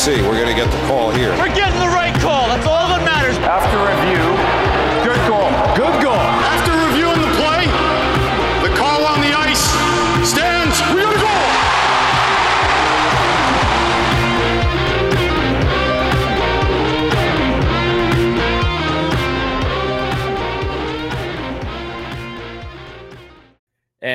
see. We're going to get the call here. We're getting the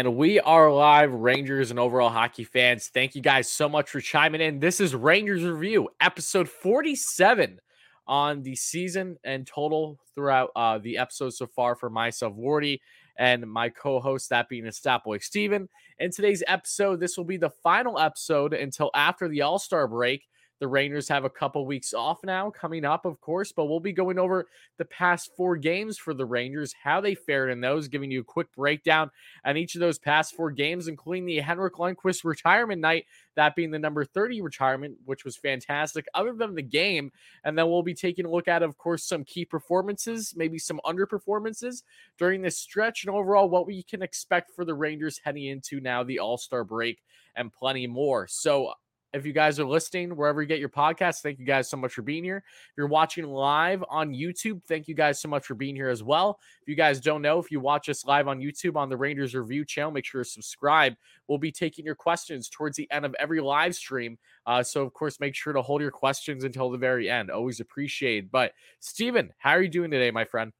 And we are live, Rangers and overall hockey fans. Thank you guys so much for chiming in. This is Rangers Review, episode 47 on the season and total throughout uh, the episode so far for myself, Wardy, and my co host, that being Boy Steven. In today's episode, this will be the final episode until after the All Star break. The Rangers have a couple weeks off now coming up, of course, but we'll be going over the past four games for the Rangers, how they fared in those, giving you a quick breakdown on each of those past four games, including the Henrik Lundqvist retirement night, that being the number 30 retirement, which was fantastic, other than the game. And then we'll be taking a look at, of course, some key performances, maybe some underperformances during this stretch, and overall what we can expect for the Rangers heading into now the All Star break and plenty more. So, if you guys are listening wherever you get your podcasts, thank you guys so much for being here. If you're watching live on YouTube, thank you guys so much for being here as well. If you guys don't know, if you watch us live on YouTube on the Rangers Review channel, make sure to subscribe. We'll be taking your questions towards the end of every live stream. Uh, so, of course, make sure to hold your questions until the very end. Always appreciated. But, Steven, how are you doing today, my friend?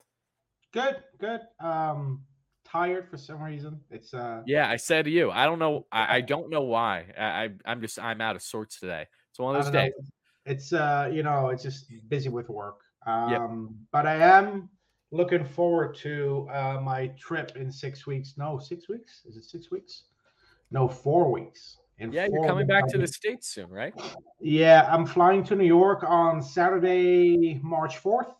Good, good. Um, tired for some reason. It's uh yeah, I said to you, I don't know, I, I don't know why. I, I am just I'm out of sorts today. It's one of those days. Know. It's uh you know it's just busy with work. Um, yep. but I am looking forward to uh, my trip in six weeks. No, six weeks? Is it six weeks? No, four weeks. In yeah, you're coming back to the states soon, right? Yeah, I'm flying to New York on Saturday, March 4th.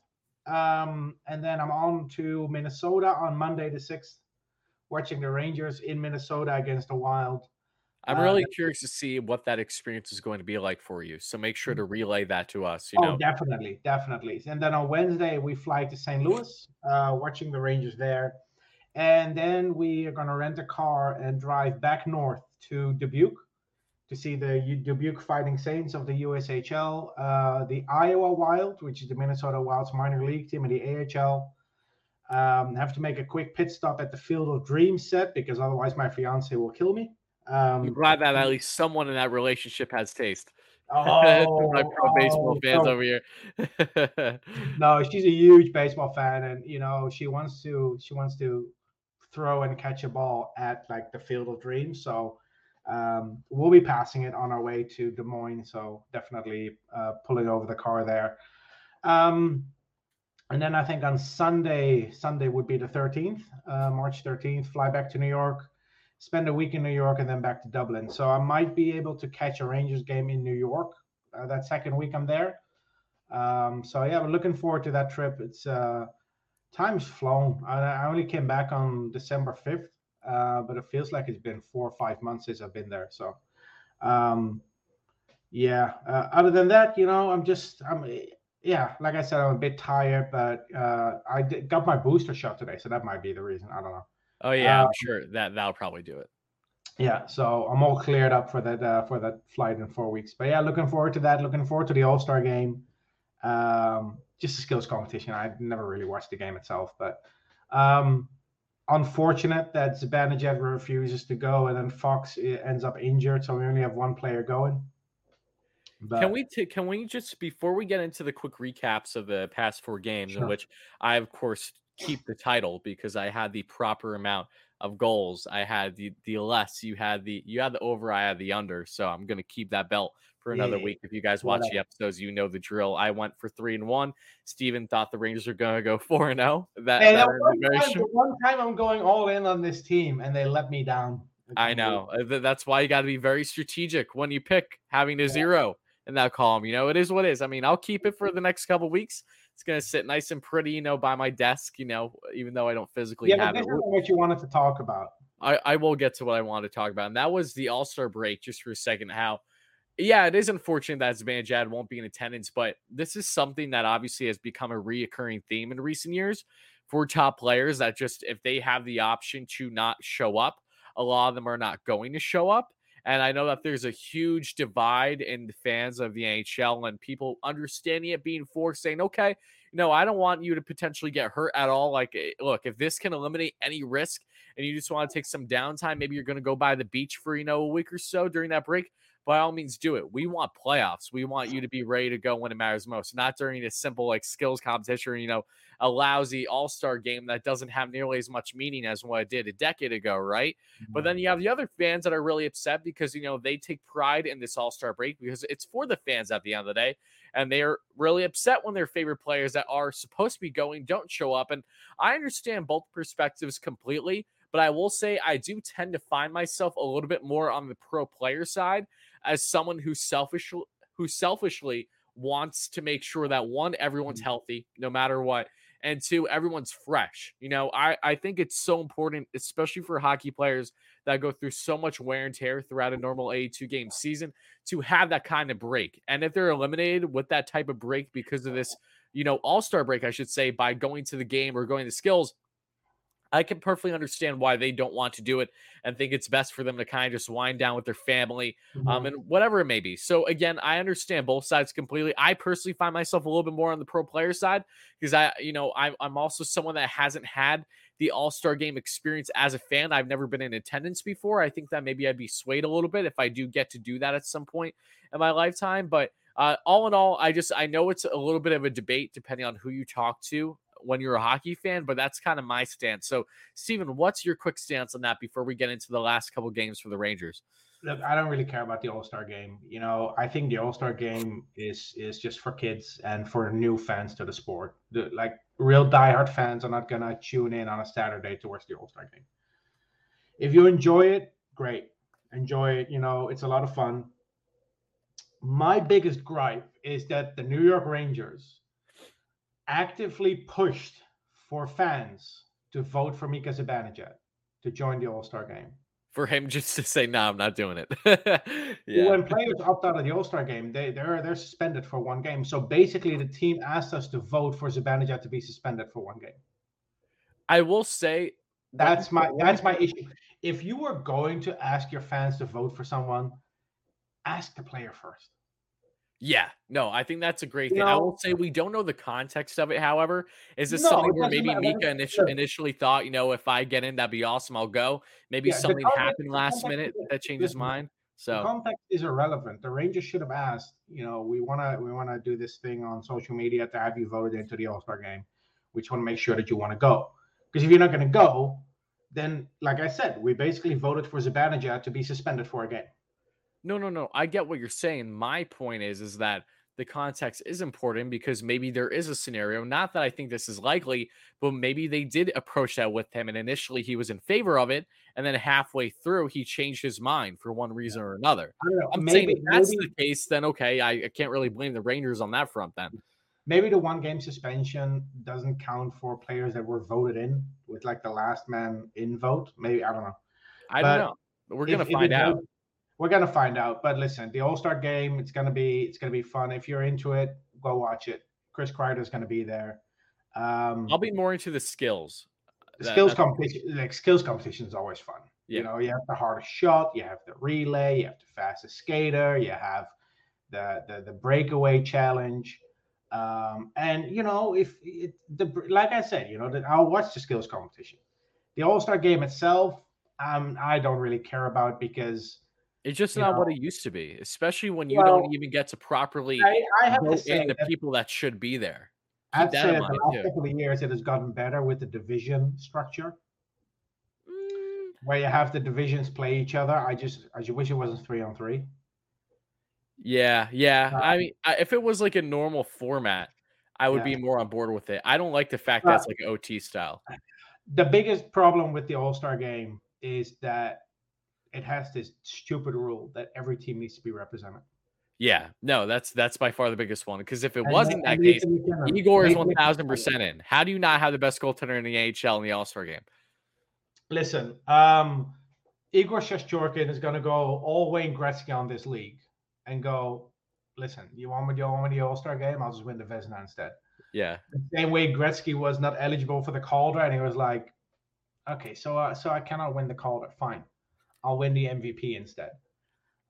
Um, and then I'm on to Minnesota on Monday the 6th, watching the Rangers in Minnesota against the Wild. I'm really uh, curious to see what that experience is going to be like for you. So make sure to relay that to us. You oh, know, definitely, definitely. And then on Wednesday we fly to St. Louis, uh, watching the Rangers there, and then we are going to rent a car and drive back north to Dubuque to see the Dubuque Fighting Saints of the USHL, uh, the Iowa Wild, which is the Minnesota Wild's minor league team in the AHL. Um, have to make a quick pit stop at the Field of Dreams set because otherwise my fiance will kill me. Um, I'm glad that at least someone in that relationship has taste. Oh, my pro baseball oh, fans over here. no, she's a huge baseball fan, and you know she wants to she wants to throw and catch a ball at like the Field of Dreams. So um, we'll be passing it on our way to Des Moines, so definitely uh, pulling over the car there. Um, and then I think on Sunday, Sunday would be the 13th, uh, March 13th, fly back to New York, spend a week in New York, and then back to Dublin. So I might be able to catch a Rangers game in New York uh, that second week I'm there. Um, so yeah, we're looking forward to that trip. It's uh, time's flown. I, I only came back on December 5th uh, but it feels like it's been four or five months since I've been there. So, um, yeah. Uh, other than that, you know, I'm just, I'm, yeah, like I said, I'm a bit tired, but uh, I did, got my booster shot today, so that might be the reason. I don't know. Oh yeah, um, I'm sure that that'll probably do it. Yeah, so I'm all cleared up for that uh, for that flight in four weeks. But yeah, looking forward to that. Looking forward to the All Star game. Um, just a skills competition. I never really watched the game itself, but um, unfortunate that Zibanejad refuses to go, and then Fox eh, ends up injured, so we only have one player going. But... Can we t- can we just before we get into the quick recaps of the past four games, sure. in which I of course keep the title because I had the proper amount of goals. I had the the less you had the you had the over, I had the under. So I'm gonna keep that belt for another yeah. week. If you guys watch the episodes, you know the drill. I went for three and one. Steven thought the Rangers were going to go four and zero. Oh. That, that one, time, one time I'm going all in on this team, and they let me down. I know. Uh, that's why you got to be very strategic when you pick having a yeah. zero in that column. You know, it is what it is. I mean, I'll keep it for the next couple weeks. It's gonna sit nice and pretty, you know, by my desk. You know, even though I don't physically yeah, have it. What you wanted to talk about? I, I will get to what I wanted to talk about, and that was the All Star break. Just for a second, how yeah, it is unfortunate that Zibanejad won't be in attendance, but this is something that obviously has become a reoccurring theme in recent years for top players that just if they have the option to not show up, a lot of them are not going to show up. And I know that there's a huge divide in the fans of the NHL and people understanding it being forced, saying, okay, no, I don't want you to potentially get hurt at all. Like, eh, look, if this can eliminate any risk and you just want to take some downtime, maybe you're going to go by the beach for, you know, a week or so during that break by all means do it. We want playoffs. We want you to be ready to go when it matters most, not during a simple like skills competition, you know, a lousy all-star game that doesn't have nearly as much meaning as what it did a decade ago, right? Mm-hmm. But then you have the other fans that are really upset because you know they take pride in this all-star break because it's for the fans at the end of the day. And they're really upset when their favorite players that are supposed to be going don't show up. And I understand both perspectives completely. But I will say I do tend to find myself a little bit more on the pro player side as someone who selfish who selfishly wants to make sure that one everyone's mm-hmm. healthy no matter what and two everyone's fresh you know i i think it's so important especially for hockey players that go through so much wear and tear throughout a normal A2 game season to have that kind of break and if they're eliminated with that type of break because of this you know all-star break i should say by going to the game or going to skills I can perfectly understand why they don't want to do it and think it's best for them to kind of just wind down with their family, um, mm-hmm. um, and whatever it may be. So again, I understand both sides completely. I personally find myself a little bit more on the pro player side because I, you know, I'm, I'm also someone that hasn't had the All Star Game experience as a fan. I've never been in attendance before. I think that maybe I'd be swayed a little bit if I do get to do that at some point in my lifetime, but. Uh, all in all, I just I know it's a little bit of a debate depending on who you talk to when you're a hockey fan, but that's kind of my stance. So, Steven, what's your quick stance on that before we get into the last couple games for the Rangers? Look, I don't really care about the All Star game. You know, I think the All Star game is is just for kids and for new fans to the sport. The, like real diehard fans are not gonna tune in on a Saturday to watch the All Star game. If you enjoy it, great, enjoy it. You know, it's a lot of fun. My biggest gripe is that the New York Rangers actively pushed for fans to vote for Mika Zibanejad to join the All Star game. For him just to say, "No, I'm not doing it." yeah. When players opt out of the All Star game, they they're they're suspended for one game. So basically, the team asked us to vote for Zibanejad to be suspended for one game. I will say that's my that's my issue. If you were going to ask your fans to vote for someone, ask the player first. Yeah, no, I think that's a great thing. I will say we don't know the context of it. However, is this no, something where maybe Mika initially, initially thought, you know, if I get in, that'd be awesome. I'll go. Maybe yeah, something context, happened last minute that changes mind. So context is irrelevant. The Rangers should have asked, you know, we wanna we wanna do this thing on social media to have you voted into the All Star game. We just want to make sure that you want to go. Because if you're not going to go, then like I said, we basically voted for Zibanejad to be suspended for a game. No, no, no. I get what you're saying. My point is, is that the context is important because maybe there is a scenario. Not that I think this is likely, but maybe they did approach that with him, and initially he was in favor of it, and then halfway through he changed his mind for one reason or another. I'm maybe, saying if that's maybe, the case, then okay, I, I can't really blame the Rangers on that front. Then maybe the one game suspension doesn't count for players that were voted in with like the last man in vote. Maybe I don't know. I but don't know. We're gonna find out we're gonna find out. But listen, the All Star game, it's gonna be it's gonna be fun. If you're into it, go watch it. Chris Kreider's gonna be there. Um, I'll be more into the skills. The skills competition, like skills competition, is always fun. Yeah. You know, you have the hardest shot, you have the relay, you have the fastest skater, you have the the, the breakaway challenge. Um, and you know, if it, the like I said, you know, that I'll watch the skills competition. The All Star game itself, um, I don't really care about because it's just not know? what it used to be, especially when you well, don't even get to properly I, I have to say in the people that should be there. I'd say the last too. couple of years it has gotten better with the division structure, mm. where you have the divisions play each other. I just I just wish it wasn't three on three. Yeah, yeah. Uh, I mean, if it was like a normal format, I would yeah. be more on board with it. I don't like the fact uh, that it's like OT style. The biggest problem with the All Star game is that it has this stupid rule that every team needs to be represented. Yeah, no, that's that's by far the biggest one. Because if it and wasn't that, case, Igor is one thousand percent in. How do you not have the best goaltender in the AHL in the All Star game? Listen, um, Igor Shesterkin is going to go all Wayne Gretzky on this league and go. Listen, you want me to go the All Star game? I'll just win the Vezina instead. Yeah. The same way Gretzky was not eligible for the Calder, and he was like, "Okay, so uh, so I cannot win the Calder. Fine, I'll win the MVP instead.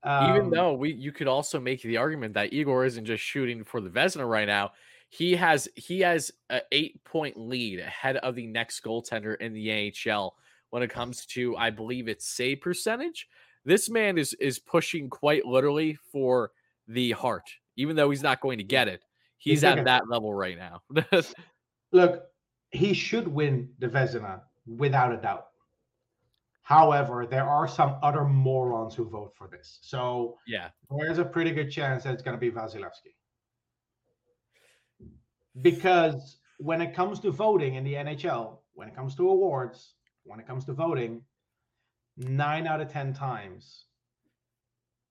Even Um, though we, you could also make the argument that Igor isn't just shooting for the Vezina right now. He has he has an eight point lead ahead of the next goaltender in the NHL when it comes to I believe it's save percentage. This man is is pushing quite literally for the Hart, even though he's not going to get it. He's He's at that level right now. look, he should win the Vezina without a doubt. However, there are some other morons who vote for this. So yeah, there's a pretty good chance that it's going to be Vasilevsky. Because when it comes to voting in the NHL, when it comes to awards, when it comes to voting, nine out of ten times,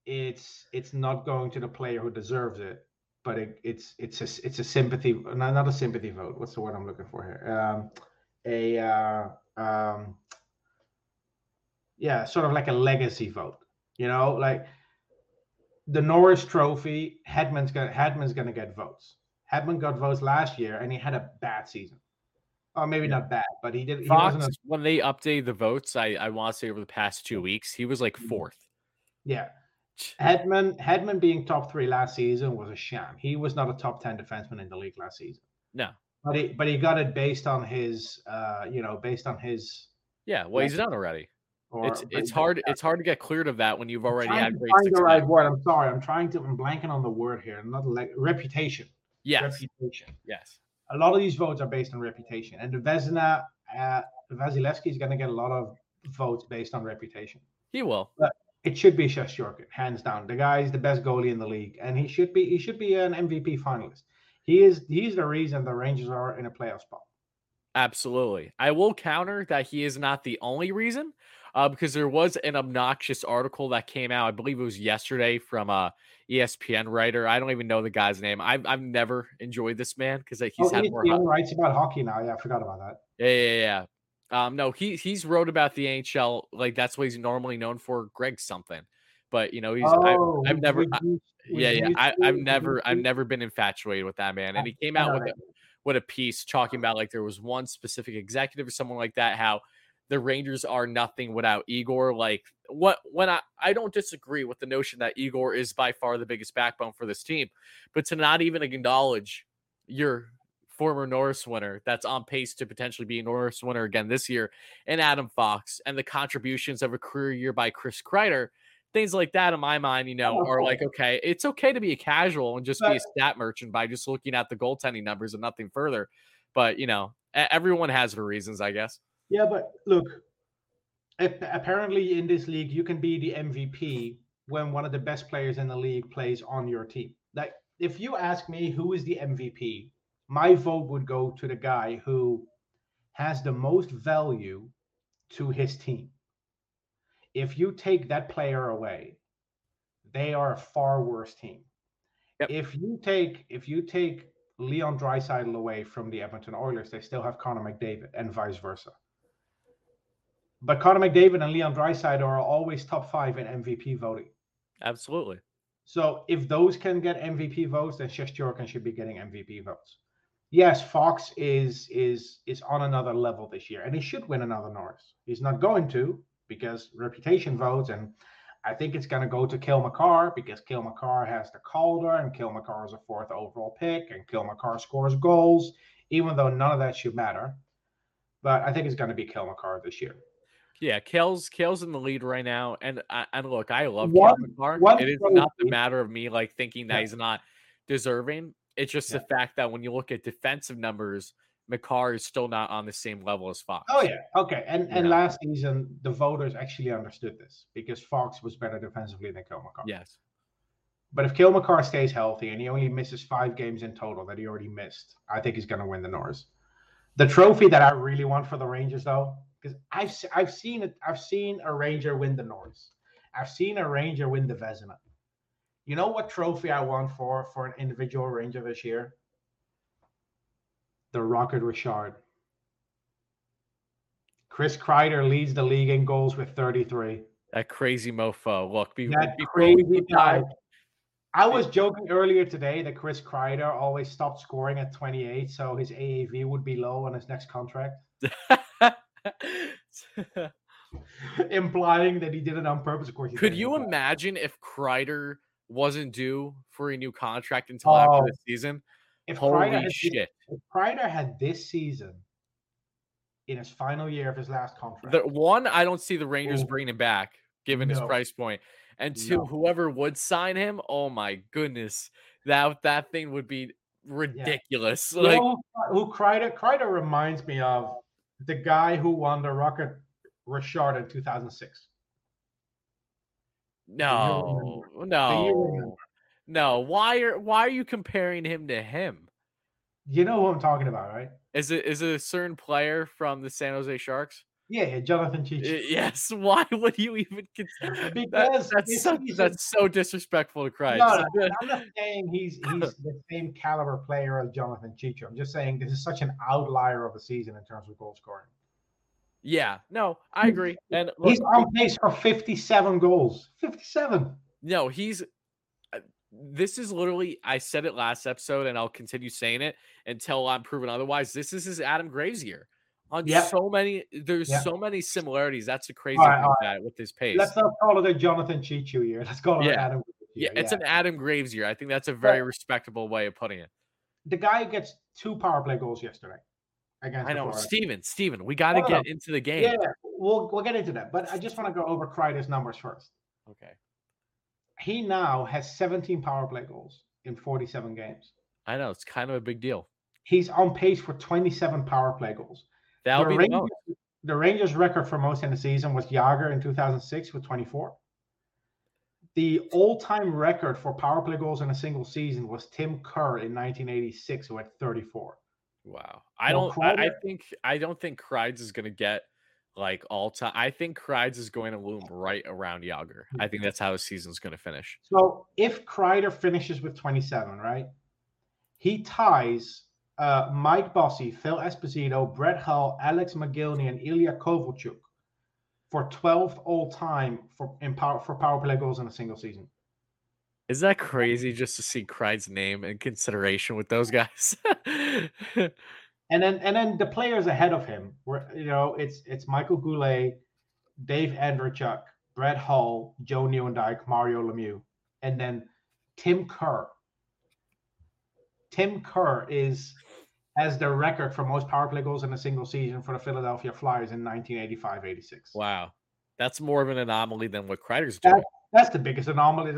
it's it's not going to the player who deserves it, but it, it's it's a it's a sympathy, not not a sympathy vote. What's the word I'm looking for here? Um, a uh, um, yeah, sort of like a legacy vote. You know, like the Norris Trophy, Hedman's gonna Hedman's gonna get votes. Hedman got votes last year, and he had a bad season. Or maybe not bad, but he did. He Fox. A, when they updated the votes, I I want to say over the past two weeks, he was like fourth. yeah, Hedman Hedman being top three last season was a sham. He was not a top ten defenseman in the league last season. No, But he but he got it based on his, uh, you know, based on his. yeah, well, he's done already. Or, It's it's hard it's hard to get cleared of that when you've already had to great find the right word. I'm sorry. I'm trying to. I'm blanking on the word here. Not like reputation. Yes, Reputation. yes. a lot of these votes are based on reputation, and the Vezina, uh, Vasilevsky is going to get a lot of votes based on reputation. He will. It should be Shestyorkin, hands down. The guy is the best goalie in the league, and he should be he should be an MVP finalist. He is he's the reason the Rangers are in a playoff spot. Absolutely. I will counter that he is not the only reason, uh, because there was an obnoxious article that came out. I believe it was yesterday from a ESPN writer. I don't even know the guy's name. I've I've never enjoyed this man because he's oh, had more. he writes about hockey now. Yeah, I forgot about that. Yeah, yeah, yeah. Um, no, he he's wrote about the NHL. Like that's what he's normally known for. Greg something, but you know he's oh, I've, I've never. I- yeah, yeah. I, I've never, I've never been infatuated with that man. And he came out with a, with a piece talking about like there was one specific executive or someone like that. How the Rangers are nothing without Igor. Like what? When I, I don't disagree with the notion that Igor is by far the biggest backbone for this team, but to not even acknowledge your former Norris winner that's on pace to potentially be a Norris winner again this year, and Adam Fox, and the contributions of a career year by Chris Kreider things like that in my mind, you know, are like, okay, it's okay to be a casual and just be a stat merchant by just looking at the goaltending numbers and nothing further. But you know, everyone has their reasons, I guess. Yeah, but look, apparently in this league, you can be the MVP when one of the best players in the league plays on your team. Like, if you ask me who is the MVP, my vote would go to the guy who has the most value to his team. If you take that player away, they are a far worse team. Yep. If you take if you take Leon Draisaitl away from the Edmonton Oilers, they still have Connor McDavid and vice versa. But Connor McDavid and Leon Draisaitl are always top five in MVP voting. Absolutely. So if those can get MVP votes, then Shestyorkin should be getting MVP votes. Yes, Fox is is is on another level this year, and he should win another Norris. He's not going to because reputation votes, and I think it's going to go to Cale Makar because Cale Makar has the Calder, and Cale Makar is a fourth overall pick, and Cale Makar scores goals, even though none of that should matter. But I think it's going to be Cale Makar this year. Yeah, Cale's Cale's in the lead right now, and and look, I love One- Cale Makar. It is not the matter of me like thinking that Yeah. he's not deserving. It's just the fact that when you look at defensive numbers, Makar is still not on the same level as oh, Fox. Oh yeah, okay. And and last season the voters actually understood this because Fox was better defensively than Cale Makar. Yes. But if Cale Makar stays healthy and he only misses five games in total that he already missed, I think he's going to win the Norris. The trophy that I really want for the Rangers though, because I've I've seen it, I've seen a Ranger win the Norris. I've seen a Ranger win the Vezina. You know what trophy I want for for an individual Ranger this year? The Rocket Richard. Chris Kreider leads the league in goals with 33. That crazy mofo. Look, be, That we crazy guy. I was joking earlier today that Chris Kreider always stopped scoring at 28, so his AAV would be low on his next contract. implying that he did it on purpose. Of course, he Could you imagine if Kreider wasn't due for a new contract until after Oh, the season? if Kreider Holy had this- shit! if Kreider had this season in his final year of his last contract, The one, I don't see the Rangers Oh. bringing him back, given his price point. And two, No. whoever would sign him, oh my goodness, that that thing would be ridiculous. You Like, know who Kreider? Kreider reminds me of the guy who won the Rocket Richard in 2006. no, no, no. Why are why are you comparing him to him? You know who I'm talking about, right? Is it is it a certain player from the San Jose Sharks? Yeah, Jonathan Cheechoo. Yes. Why would you even consider Because that, that's so, that's so disrespectful to Christ. No, no, I'm not saying he's he's the same caliber player as Jonathan Cheechoo. I'm just saying this is such an outlier of a season in terms of goal scoring. Yeah, no, I agree. And look, He's on pace for 57 goals. 57. no, he's uh, this is literally I said it last episode and I'll continue saying it until I'm proven otherwise. This is his Adam Graves year. On Yep. so many there's Yep. so many similarities. That's the crazy All right, thing all with that with his pace. Let's not call it a Jonathan Cheechoo year. Let's call it Yeah. an Adam. Graves yeah, year. it's an Adam Graves year. I think that's a very respectable way of putting it. the guy gets two power play goals yesterday against I know, Florida. Steven, Steven, we got to get into the game. Yeah, we'll we'll get into that. But I just want to go over Kreider's numbers first. Okay. He now has 17 power play goals in 47 games. I know it's kind of a big deal. He's on pace for 27 power play goals. That'll the, be the Rangers, most. the Rangers' record for most in the season was Jagr in 2006 with 24. The all-time record for power play goals in a single season was Tim Kerr in 1986, who had 34. Wow. I Well, don't. I, I think. I don't think Kreids is going to get like all time. I think Kreids is going to loom right around Jagr. I think that's how his season's going to finish. So if Kreider finishes with 27, right, he ties uh, Mike Bossy, Phil Esposito, Brett Hull, Alex Mogilny, and Ilya Kovalchuk for 12th all time for in power for power play goals in a single season. Is that crazy just to see Kreids' name in consideration with those guys? And then and then the players ahead of him were you know it's it's Michael Goulet, Dave Andreychuk, Brett Hull, Joe Nieuwendyk, Mario Lemieux, and then Tim Kerr. Tim Kerr is has the record for most power play goals in a single season for the Philadelphia Flyers in 1985-86. wow. That's more of an anomaly than what Kreider's doing. That's the biggest anomaly.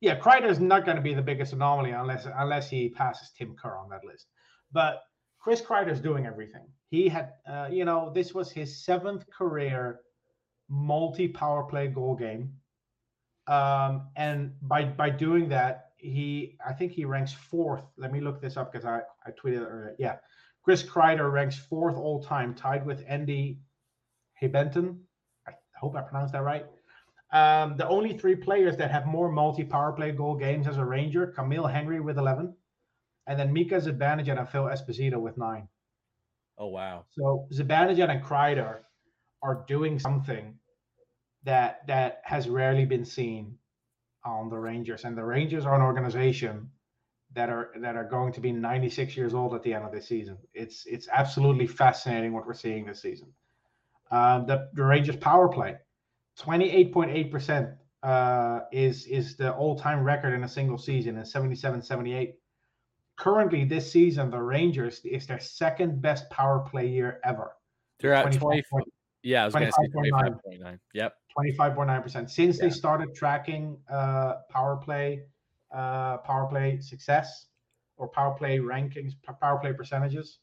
Yeah, Kreider's not going to be the biggest anomaly unless unless he passes Tim Kerr on that list. But Chris Kreider's doing everything. He had, uh, you know, this was his seventh career multi power play goal game, um, and by by doing that, he I think he ranks fourth. Let me look this up because I I tweeted earlier. Yeah, Chris Kreider ranks fourth all time, tied with Andy Hebenton. I hope I pronounced that right. Um, the only three players that have more multi power play goal games as a Ranger: Camille Henry with 11, and then Mika Zibanejad and Phil Esposito with nine. Oh wow. So Zibanejad and Kreider are doing something that that has rarely been seen on the Rangers, and the Rangers are an organization that are that are going to be 96 years old at the end of this season. It's it's absolutely fascinating what we're seeing this season. Um, the, the Rangers power play, 28.8% uh, is is the all-time record in a single season in 77-78. Currently, this season, the Rangers is their second best power play year ever. They're at 20. 25.9. Yeah, I was going to say 25.9. 25.9. Yep. 25.9% since they started tracking uh, power play uh, power play success or power play rankings power play percentages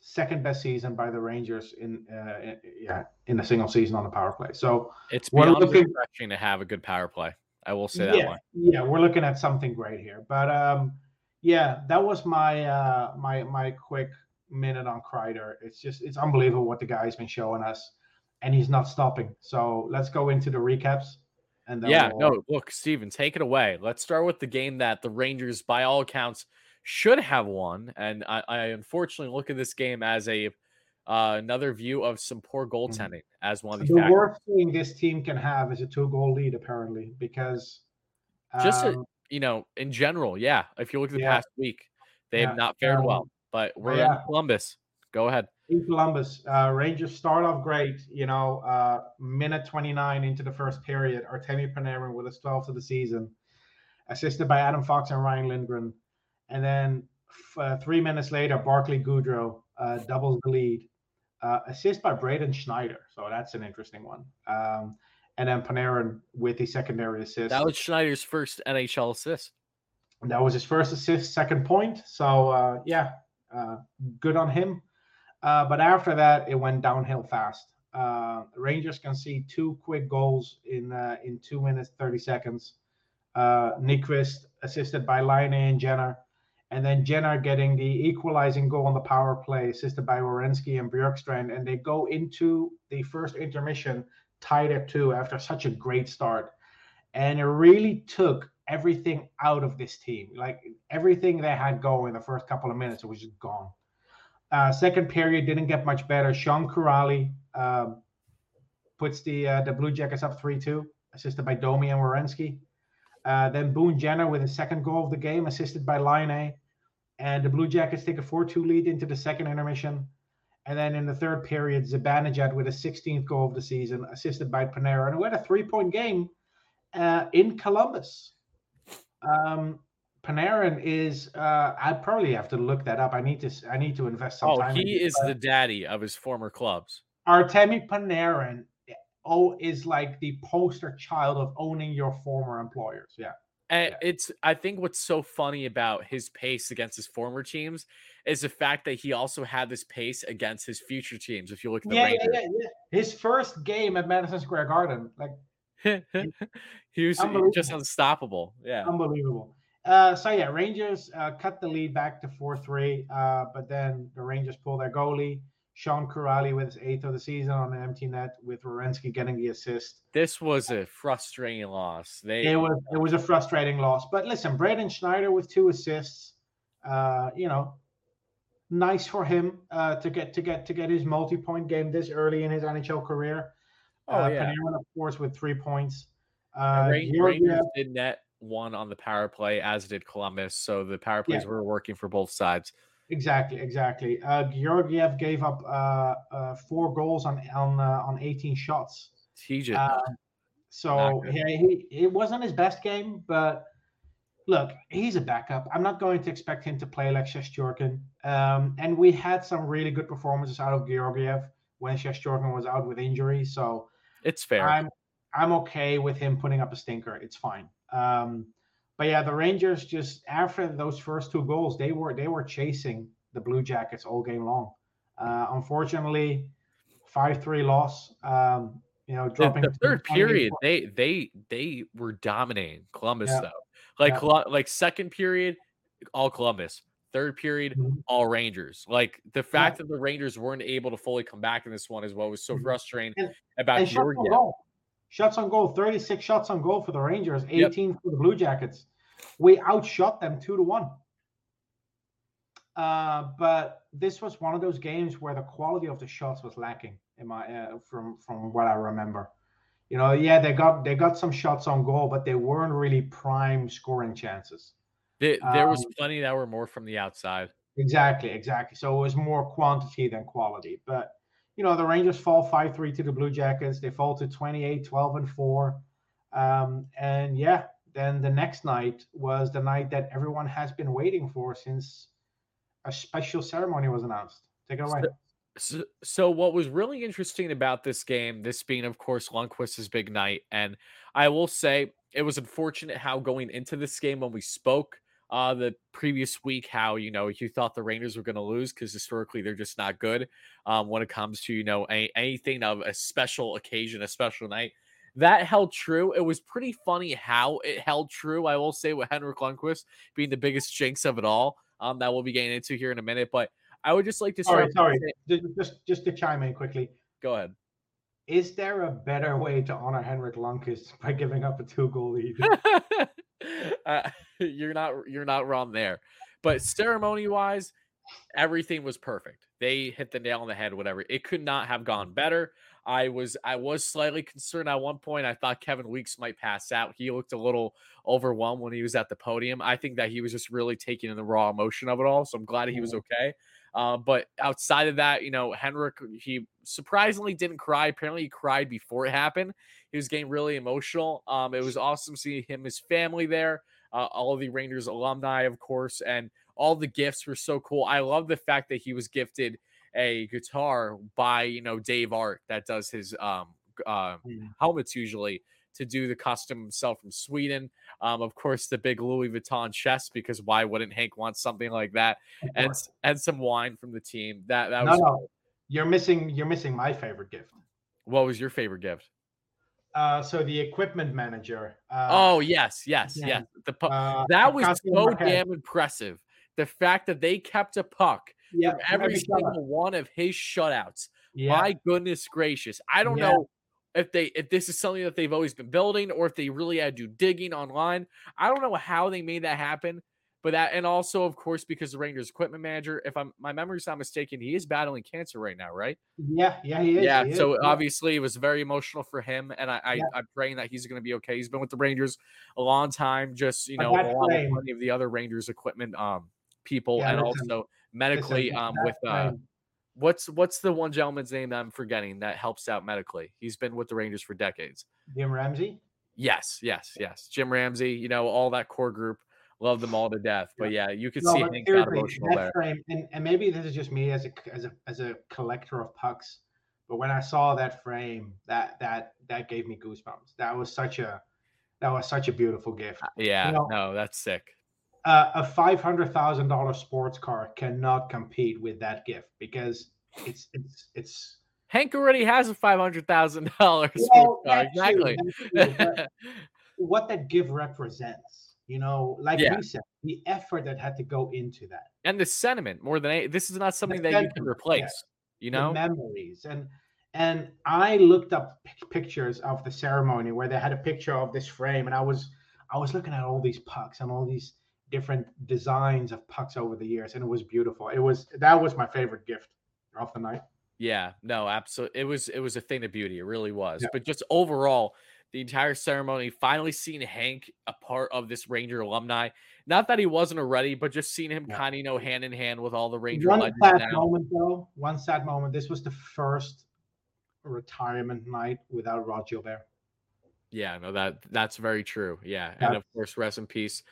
second best season by the rangers in uh, yeah in a single season on the power play so It's We're beyond looking- refreshing to have a good power play. I will say that yeah one. yeah we're looking at something great here but um yeah that was my uh my my quick minute on Kreider. it's just it's unbelievable what the guy's been showing us and he's not stopping so let's go into the recaps and then Yeah, we'll- no, look, Steven, take it away. Let's start with the game that the Rangers, by all accounts, should have won. And I, I unfortunately look at this game as a uh, another view of some poor goaltending as one of the the factors. worst thing this team can have is a two goal lead, apparently, because Just a- um, You know, in general, yeah. If you look at the Yeah. past week, they Yeah, have not fared um, well. But we're yeah. in Columbus. Go ahead. in Columbus. Uh, Rangers start off great. You know, uh, minute 29 into the first period, Artemi Panarin with his 12th of the season, assisted by Adam Fox and Ryan Lindgren. And then uh, three minutes later, Barclay Goodrow uh, doubles the lead, uh, assist by Braden Schneider. So that's an interesting one. Um, and then Panarin with the secondary assist. That was Schneider's first NHL assist. That was his first assist, second point. So uh, yeah, uh, good on him. Uh, but after that, it went downhill fast. Uh, Rangers can see two quick goals in uh, in two minutes thirty seconds. Uh, Nyquist assisted by Laine and Jenner, and then Jenner getting the equalizing goal on the power play, assisted by Werenski and Bjorkstrand, and they go into the first intermission tied at two after such a great start. And it really took everything out of this team. Like everything they had going the first couple of minutes, it was just gone. Uh, second period didn't get much better. Sean Kuraly um, puts the uh, the Blue Jackets up three two, assisted by Domi and Werenski. Uh, then Boone Jenner with his second goal of the game, assisted by Laine And the Blue Jackets take a 4 2 lead into the second intermission. And then in the third period, Zibanejad with a 16th goal of the season, assisted by Panarin, and who had a three point game uh, in Columbus. Um, Panarin is. Uh, I probably have to look that up. I need to. I need to invest some Oh, time. in he is the daddy of his former clubs. Artemi Panarin. Oh, is like the poster child of owning your former employers. Yeah. And Yeah. it's I think what's so funny about his pace against his former teams is the fact that he also had this pace against his future teams. If you look at the Yeah, yeah, yeah, yeah. His first game at Madison Square Garden, like he was just unstoppable. Yeah. unbelievable. Uh, so yeah, Rangers uh, cut the lead back to four three, uh, but then the Rangers pull their goalie, Sean Kuraly with his eighth of the season on an empty net, with Werenski getting the assist. This was a frustrating loss. They It was it was a frustrating loss, but listen, Braden Schneider with two assists, uh, you know, nice for him uh, to get to get to get his multi-point game this early in his NHL career. Oh, uh, yeah. Panarin, of course, with three points. Uh, Georgiev- Rangers did net one on the power play, as did Columbus. So the power plays were working for both sides. Exactly, exactly. Uh, Georgiev gave up uh, uh, four goals on on uh, on 18 shots. Just Uh, so good. he, he it wasn't his best game, but look, he's a backup. I'm not going to expect him to play like Shestyorkin. Um, and we had some really good performances out of Georgiev when Shestyorkin was out with injury. So it's fair. I'm I'm okay with him putting up a stinker. It's fine. Um, but yeah, the Rangers just after those first two goals, they were they were chasing the Blue Jackets all game long. Uh, unfortunately, five three loss. Um, you know, the, dropping the to third period, they they they were dominating Columbus Yeah. though. Like Yeah. Like second period, all Columbus. Third period, Mhm. all Rangers. Like the fact that the Rangers weren't able to fully come back in this one is what was so Mhm. frustrating And- about and Georgia. Shots on goal, 36 shots on goal for the Rangers, 18 for the Blue Jackets. We outshot them two to one. Uh, but this was one of those games where the quality of the shots was lacking in my uh, from from what I remember. You know, yeah, they got they got some shots on goal, but they weren't really prime scoring chances. There, there was Um, plenty that were more from the outside. Exactly, exactly. So it was more quantity than quality. But you know, the Rangers fall 5-3 to the Blue Jackets. They fall to 28, 12, and 4. Um, and yeah, then the next night was the night that everyone has been waiting for since a special ceremony was announced. Take it away. So, so what was really interesting about this game, this being of course Lundqvist's big night, and I will say it was unfortunate how going into this game when we spoke uh the previous week, how you know you thought the Rangers were going to lose because historically they're just not good um, when it comes to you know a, anything of a special occasion, a special night. That held true. It was pretty funny how it held true. I will say with Henrik Lundqvist being the biggest jinx of it all. Um, that we'll be getting into here in a minute, but I would just like to Sorry, sorry. Just, just just to chime in quickly. Go ahead. Is there a better way to honor Henrik Lundqvist by giving up a two-goal lead? uh, you're not you're not wrong there. But ceremony wise, everything was perfect. They hit the nail on the head. Whatever. It could not have gone better. I was I was slightly concerned at one point. I thought Kevin Weeks might pass out. He looked a little overwhelmed when he was at the podium. I think that he was just really taking in the raw emotion of it all. So I'm glad he was okay. Uh, but outside of that, you know, Henrik, he surprisingly didn't cry. Apparently, he cried before it happened. He was getting really emotional. Um, it was awesome seeing him, his family there, uh, all of the Rangers alumni, of course, and all the gifts were so cool. I love the fact that he was gifted a guitar by you know Dave Art that does his um uh, helmets usually to do the custom himself from Sweden. Um, of course, the big Louis Vuitton chest because why wouldn't Hank want something like that? And and some wine from the team. That that No, was. no, you're missing. You're missing my favorite gift. What was your favorite gift? Uh, so the equipment manager. Uh, oh yes, yes, yeah. yes. The pu- uh, that was so damn impressive. The fact that they kept a puck yeah, from every shutout. single one of his shutouts. Yeah, My goodness gracious. I don't Yeah. know if they if this is something that they've always been building or if they really had to do digging online. I don't know how they made that happen. But that and also of course because the Rangers equipment manager, if I'm my memory's not mistaken, he is battling cancer right now, right? yeah, yeah, he is. yeah. he So yeah. obviously it was very emotional for him. And I, I Yeah. I'm praying that he's gonna be okay. He's been with the Rangers a long time, just you know, along with plenty of the other Rangers equipment um people Yeah, and also medically um with uh What's what's the one gentleman's name that I'm forgetting that helps out medically? He's been with the Rangers for decades. Jim Ramsay. Yes, yes, yes. Jim Ramsay, you know, all that core group, love them all to death. But yeah, you could No, see Hank got emotional there. frame, and, and maybe this is just me as a as a as a collector of pucks, but when I saw that frame, that that that gave me goosebumps. That was such a that was such a beautiful gift. Yeah, know- no, that's sick. Uh, a five hundred thousand dollar sports car cannot compete with that gift because it's it's it's Hank already has a five hundred thousand dollars. Well, true, exactly. that's true, what that gift represents. You know, like Yeah. we said, the effort that had to go into that. and the sentiment more than any, this is not something that you can replace. You know, the memories and and i looked up pic- pictures of the ceremony where they had a picture of this frame and i was i was looking at all these pucks and all these different designs of pucks over the years and it was beautiful it was that was my favorite gift of the night Yeah, no, absolutely. It was it was a thing of beauty. It really was. Yeah. But just overall, the entire ceremony, finally seeing Hank a part of this Ranger alumni. Not that he wasn't already, but just seeing him Yeah. kind of you know hand in hand with all the Ranger one sad now. moment though one sad moment this was the first retirement night without rod gilbert Yeah, no, that that's very true. Yeah, and of course, rest in peace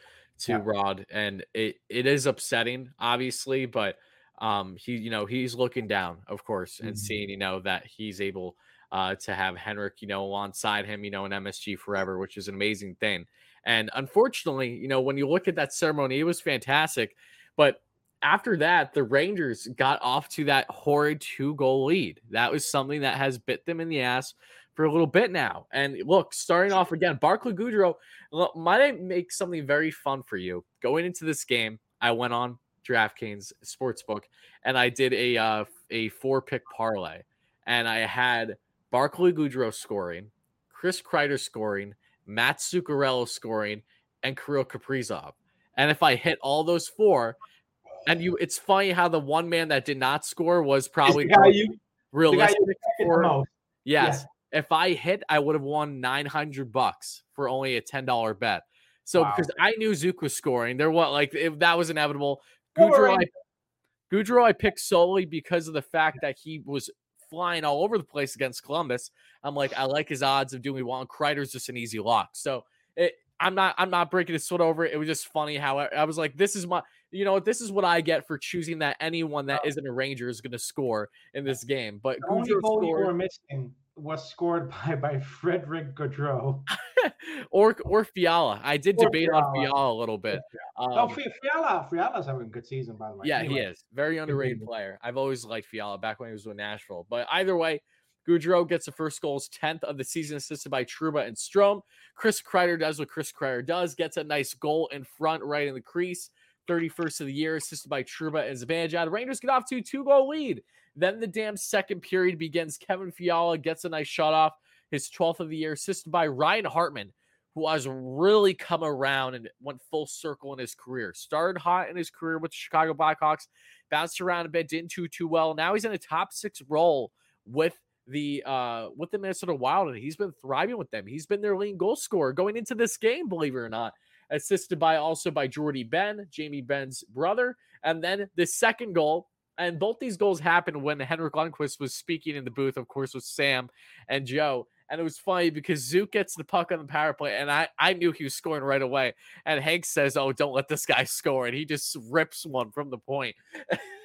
to Yeah. Rod. And it it is upsetting, obviously, but um, he you know he's looking down, of course, and Mhm. seeing you know that he's able uh to have Henrik you know alongside him, you know, in MSG forever, which is an amazing thing. And unfortunately, you know, when you look at that ceremony, it was fantastic, but after that, the Rangers got off to that horrid two goal lead. That was something that has bit them in the ass for a little bit now. And look, starting off again, Barclay Goodrow might I make something very fun for you. Going into this game, I went on DraftKings Sportsbook and I did a uh, a four pick parlay, and I had Barclay Goodrow scoring, Chris Kreider scoring, Matt Zuccarello scoring, and Kirill Kaprizov. And if I hit all those four, and you, it's funny how the one man that did not score was probably the guy you, the guy you expected the most. Yes. If I hit, I would have won 900 bucks for only a $10 bet. So Wow. because I knew Zook was scoring, there was like if that was inevitable. Goodrow, I, Goodrow, I picked solely because of the fact that he was flying all over the place against Columbus. I'm like, I like his odds of doing well. And Kreider's just an easy lock. So it, I'm not, I'm not breaking a sweat over it. It was just funny how I, I was like, this is my, you know, this is what I get for choosing that anyone that isn't a Ranger is going to score in this game. But The only goal you were missing was scored by by Frederick Gaudreau. or or Fiala. I did Or debate on Fiala. Fiala a little bit. Um, Fi- Fiala, Fiala's having a good season, by the way. yeah, Anyway, he is very underrated player. I've always liked Fiala back when he was with Nashville. But either way, Goodrow gets the first goals, tenth of the season, assisted by Trouba and Strome. Chris Kreider does what Chris Kreider does, gets a nice goal in front, right in the crease. 31st of the year, assisted by Trouba and Zibanejad. Rangers get off to a two-goal lead. Then the damn second period begins. Kevin Fiala gets a nice shot off, his 12th of the year, assisted by Ryan Hartman, who has really come around and went full circle in his career. Started hot in his career with the Chicago Blackhawks, bounced around a bit, didn't do too well. Now he's in a top six role with the uh with the Minnesota Wild, and he's been thriving with them. He's been their leading goal scorer going into this game, believe it or not. Assisted by also by Jordie Benn, Jamie Benn's brother, and then the second goal And both these goals happened when Henrik Lundqvist was speaking in the booth, of course, with Sam and Joe. And it was funny because Zook gets the puck on the power play, and I, I knew he was scoring right away. And Hank says, Oh, don't let this guy score. And he just rips one from the point.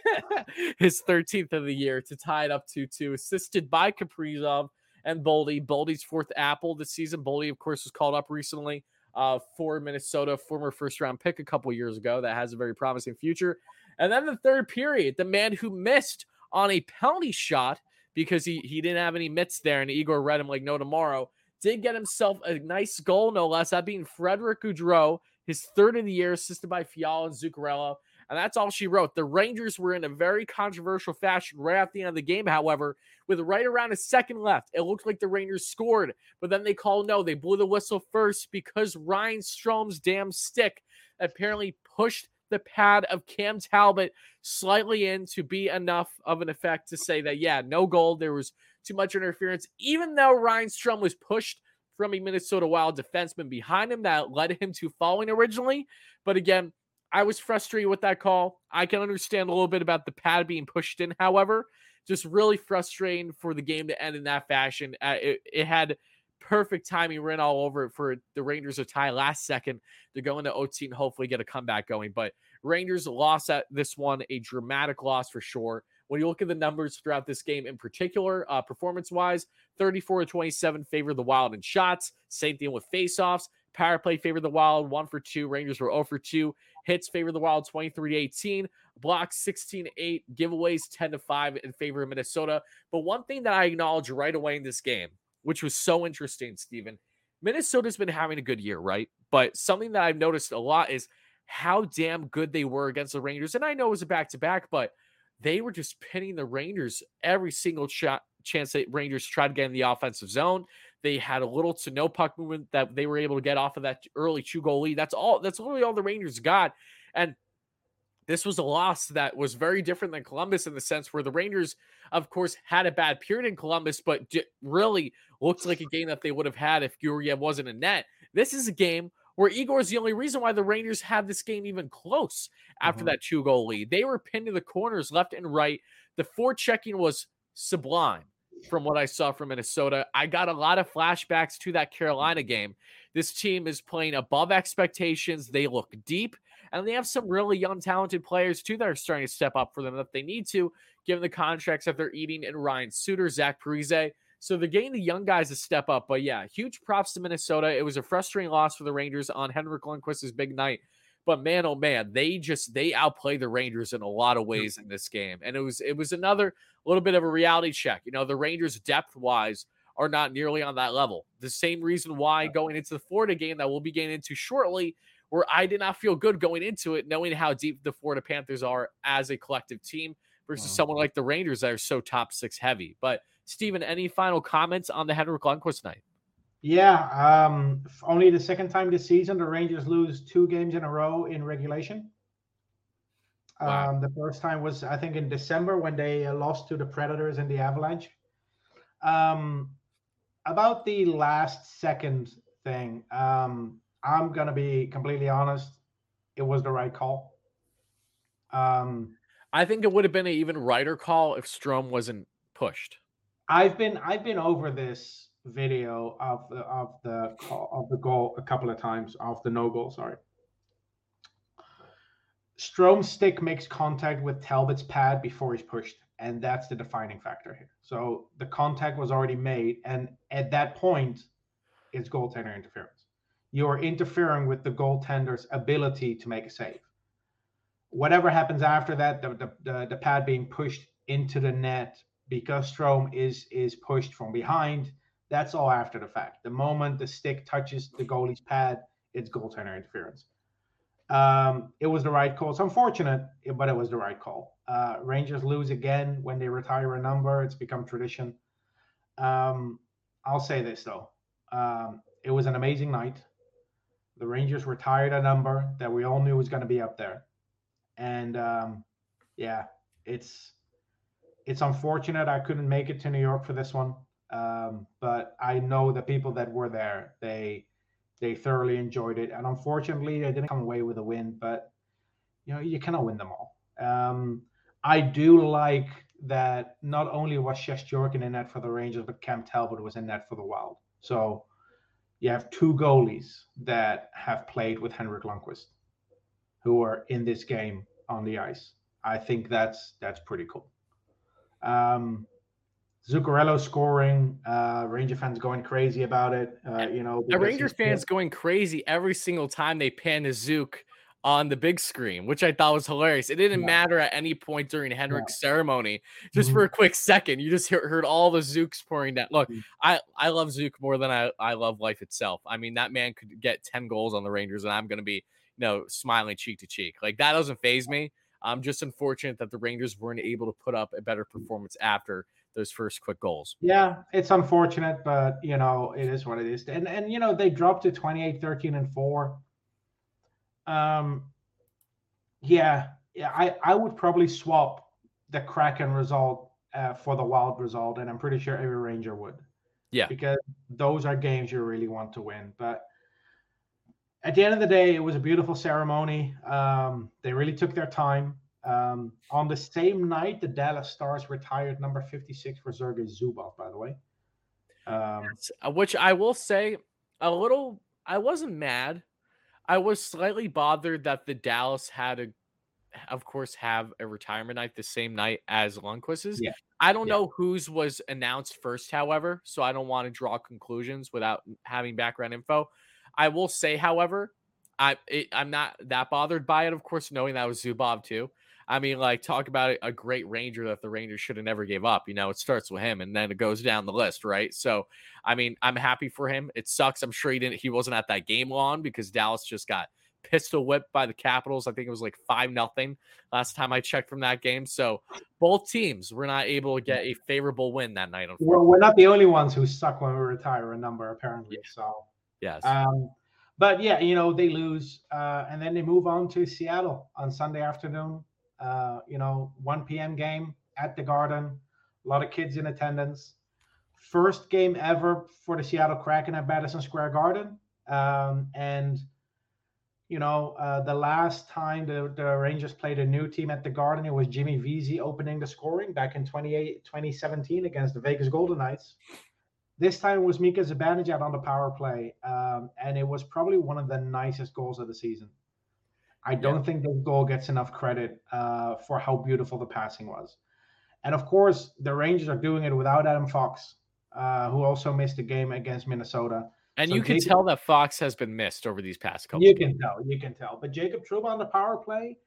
His 13th of the year to tie it up 2 2, assisted by Kaprizov and Boldy. Boldy's fourth apple this season. Boldy, of course, was called up recently uh, for Minnesota, former first round pick a couple years ago that has a very promising future. And then the third period, the man who missed on a penalty shot because he, he didn't have any mitts there, and Igor read him like no tomorrow, did get himself a nice goal, no less, that being Frederick Gaudreau, his third of the year, assisted by Fiala and Zuccarello. And that's all she wrote. The Rangers were in a very controversial fashion right at the end of the game, however, with right around a second left. It looked like the Rangers scored, but then they called no. They blew the whistle first because Ryan Strome's damn stick apparently pushed the pad of Cam Talbot slightly in to be enough of an effect to say that, yeah, no goal. There was too much interference, even though Ryan Strome was pushed from a Minnesota Wild defenseman behind him that led him to falling originally. But again, I was frustrated with that call. I can understand a little bit about the pad being pushed in, however, just really frustrating for the game to end in that fashion. Uh, it, it, had perfect timing written all over it for the Rangers to tie last second to go into OT and hopefully get a comeback going. But Rangers lost at this one, a dramatic loss for sure. When you look at the numbers throughout this game in particular, uh, performance wise, 34 to 27 favor the Wild in shots. Same thing with faceoffs. Power play favored the Wild, one for two. Rangers were 0 for 2. Hits favor the Wild 23 18. Blocks 16 8. Giveaways 10 to 5 in favor of Minnesota. But one thing that I acknowledge right away in this game, which was so interesting, Stephen, Minnesota's been having a good year, right? But something that I've noticed a lot is how damn good they were against the Rangers. And I know it was a back to back, but they were just pinning the Rangers every single shot chance that Rangers tried to get in the offensive zone. They had a little to no puck movement that they were able to get off of that early two goal lead. That's all. That's literally all the Rangers got. And this was a loss that was very different than Columbus in the sense where the Rangers, of course, had a bad period in Columbus, but really looked like a game that they would have had if Georgiev wasn't in net. This is a game where Igor is the only reason why the Rangers had this game even close after mm-hmm. that two goal lead. They were pinned to the corners left and right. The forechecking was sublime from what I saw from Minnesota. I got a lot of flashbacks to that Carolina game. This team is playing above expectations. They look deep, and they have some really young, talented players too that are starting to step up for them if they need to, given the contracts that they're eating. And Ryan Suter, Zach Parise. So they're getting the young guys to step up. But yeah, huge props to Minnesota. It was a frustrating loss for the Rangers on Henrik Lundqvist's big night. But man, oh man, they just they outplayed the Rangers in a lot of ways in this game, and it was it was another little bit of a reality check. You know, the Rangers depth wise are not nearly on that level. The same reason why going into the Florida game that we'll be getting into shortly, where I did not feel good going into it, knowing how deep the Florida Panthers are as a collective team versus wow. someone like the Rangers that are so top six heavy. But Stephen, any final comments on the Henrik Lundqvist night? Yeah, um, only the second time this season the Rangers lose two games in a row in regulation. Wow. Um, the first time was I think in December when they uh, lost to the Predators and the Avalanche. Um, about the last second thing, um, I'm gonna be completely honest. It was the right call. Um, I think it would have been an even righter call if Strome wasn't pushed. I've been I've been over this video of the of the of the goal a couple of times of the no goal. Sorry. Strome's stick makes contact with Talbot's pad before he's pushed, and that's the defining factor here. So the contact was already made, and at that point, it's goaltender interference. You're interfering with the goaltender's ability to make a save. Whatever happens after that, the, the, the, the pad being pushed into the net because Strome is is pushed from behind, that's all after the fact. The moment the stick touches the goalie's pad, it's goaltender interference. Um, it was the right call. It's unfortunate, but it was the right call. Uh, Rangers lose again when they retire a number. It's become tradition. Um, I'll say this though. Um, it was an amazing night. The Rangers retired a number that we all knew was going to be up there, and um, yeah, it's it's unfortunate I couldn't make it to New York for this one. Um, but I know the people that were there, they they thoroughly enjoyed it, and unfortunately, they didn't come away with a win. But you know, you cannot win them all. Um, I do like that not only was Shesterkin in net for the Rangers, but Cam Talbot was in net for the Wild. So you have two goalies that have played with Henrik Lundqvist who are in this game on the ice. I think that's that's pretty cool. Um, Zuccarello scoring, uh, Ranger fans going crazy about it. Uh, you know, the Ranger fans going crazy every single time they pan to Zook on the big screen, which I thought was hilarious. It didn't yeah. matter at any point during Henrik's yeah. ceremony. Just mm-hmm. for a quick second, you just heard, heard all the Zooks pouring down. Look, mm-hmm. I, I love Zook more than I, I love life itself. I mean, that man could get 10 goals on the Rangers, and I'm going to be, you know, smiling cheek to cheek. Like, that doesn't phase me. I'm just unfortunate that the Rangers weren't able to put up a better performance after those first quick goals. Yeah, it's unfortunate, but you know, it is what it is. And and you know, they dropped to 28, 13, and 4. Um yeah, yeah, I, I would probably swap the Kraken result uh, for the Wild result, and I'm pretty sure every Ranger would. Yeah. Because those are games you really want to win. But at the end of the day, it was a beautiful ceremony. Um, they really took their time. Um, on the same night, the Dallas Stars retired number 56 for Sergei Zubov, by the way. Um, uh, Which I will say, a little, I wasn't mad. I was slightly bothered that the Dallas had a, of course, have a retirement night the same night as Lundqvist's. Yeah. I don't yeah. know whose was announced first, however, so I don't want to draw conclusions without having background info. I will say, however, I it, I'm not that bothered by it. Of course, knowing that was Zubov too. I mean, like, talk about a great Ranger that the Rangers should have never gave up. You know, it starts with him and then it goes down the list, right? So, I mean, I'm happy for him. It sucks. I'm sure he didn't, he wasn't at that game long because Dallas just got pistol whipped by the Capitals. I think it was like five nothing last time I checked from that game. So, both teams were not able to get a favorable win that night. Well, we're not the only ones who suck when we retire a number, apparently. Yeah. So, yes. Um, but yeah, you know, they lose uh, and then they move on to Seattle on Sunday afternoon. Uh, you know, 1 p.m. game at the Garden, a lot of kids in attendance. First game ever for the Seattle Kraken at Madison Square Garden. Um, and, you know, uh, the last time the, the Rangers played a new team at the Garden, it was Jimmy Vesey opening the scoring back in 28, 2017 against the Vegas Golden Knights. This time it was Mika Zibanejad on the power play, um, and it was probably one of the nicest goals of the season. I don't yeah. think the goal gets enough credit uh, for how beautiful the passing was. And of course, the Rangers are doing it without Adam Fox, uh, who also missed a game against Minnesota. And so you can Jacob, tell that Fox has been missed over these past couple. You can tell, you can tell. But Jacob Trouba on the power play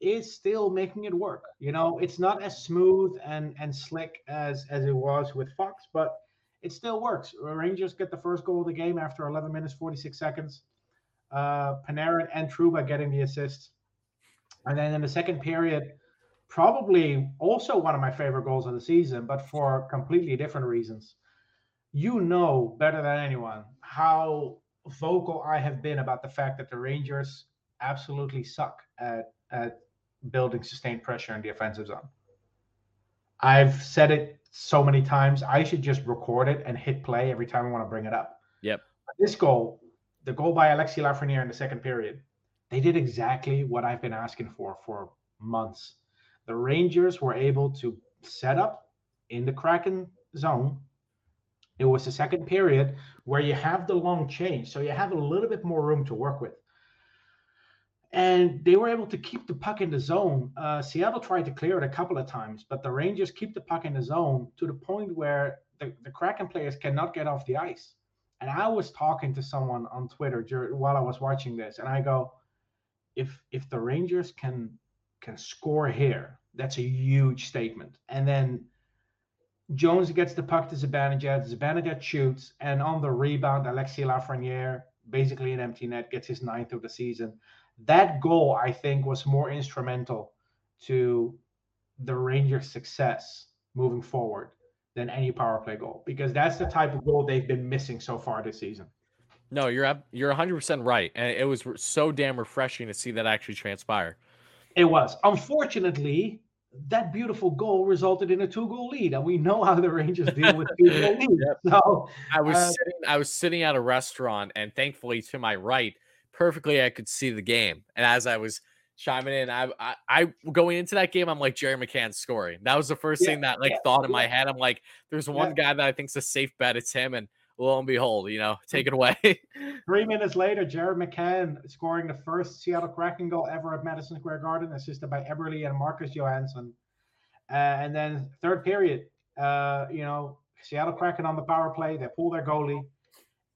is still making it work. You know, it's not as smooth and and slick as as it was with Fox, but it still works. Rangers get the first goal of the game after 11 minutes 46 seconds uh, Panarin and Trouba getting the assists. And then in the second period, probably also one of my favorite goals of the season, but for completely different reasons. You know better than anyone how vocal I have been about the fact that the Rangers absolutely suck at, at building sustained pressure in the offensive zone. I've said it so many times. I should just record it and hit play every time I want to bring it up. Yep. This goal the goal by Alexi Lafreniere in the second period, they did exactly what I've been asking for for months. The Rangers were able to set up in the Kraken zone. It was the second period where you have the long change, so you have a little bit more room to work with. And they were able to keep the puck in the zone. Uh, Seattle tried to clear it a couple of times, but the Rangers keep the puck in the zone to the point where the, the Kraken players cannot get off the ice. And I was talking to someone on Twitter during, while I was watching this, and I go, if if the Rangers can can score here, that's a huge statement. And then Jones gets the puck to Zibanejad. Zibanejad shoots, and on the rebound, Alexis Lafreniere, basically an empty net, gets his ninth of the season. That goal, I think, was more instrumental to the Rangers' success moving forward than any power play goal because that's the type of goal they've been missing so far this season. No, you're you're 100% right and it was so damn refreshing to see that actually transpire. It was. Unfortunately, that beautiful goal resulted in a two-goal lead, and we know how the Rangers deal with two-goal leads. So I was uh, sitting, I was sitting at a restaurant, and thankfully to my right, perfectly I could see the game. And as I was chiming in. I, I, I going into that game, I'm like Jerry McCann scoring. That was the first Yeah, thing that like yeah, thought in my head. I'm like, there's one Yeah. guy that I think's a safe bet. It's him, and lo and behold, you know, take it away. Three minutes later, Jared McCann scoring the first Seattle Kraken goal ever at Madison Square Garden, assisted by Eberle and Marcus Johansson. Uh, and then third period, uh, you know, Seattle Kraken on the power play. They pull their goalie,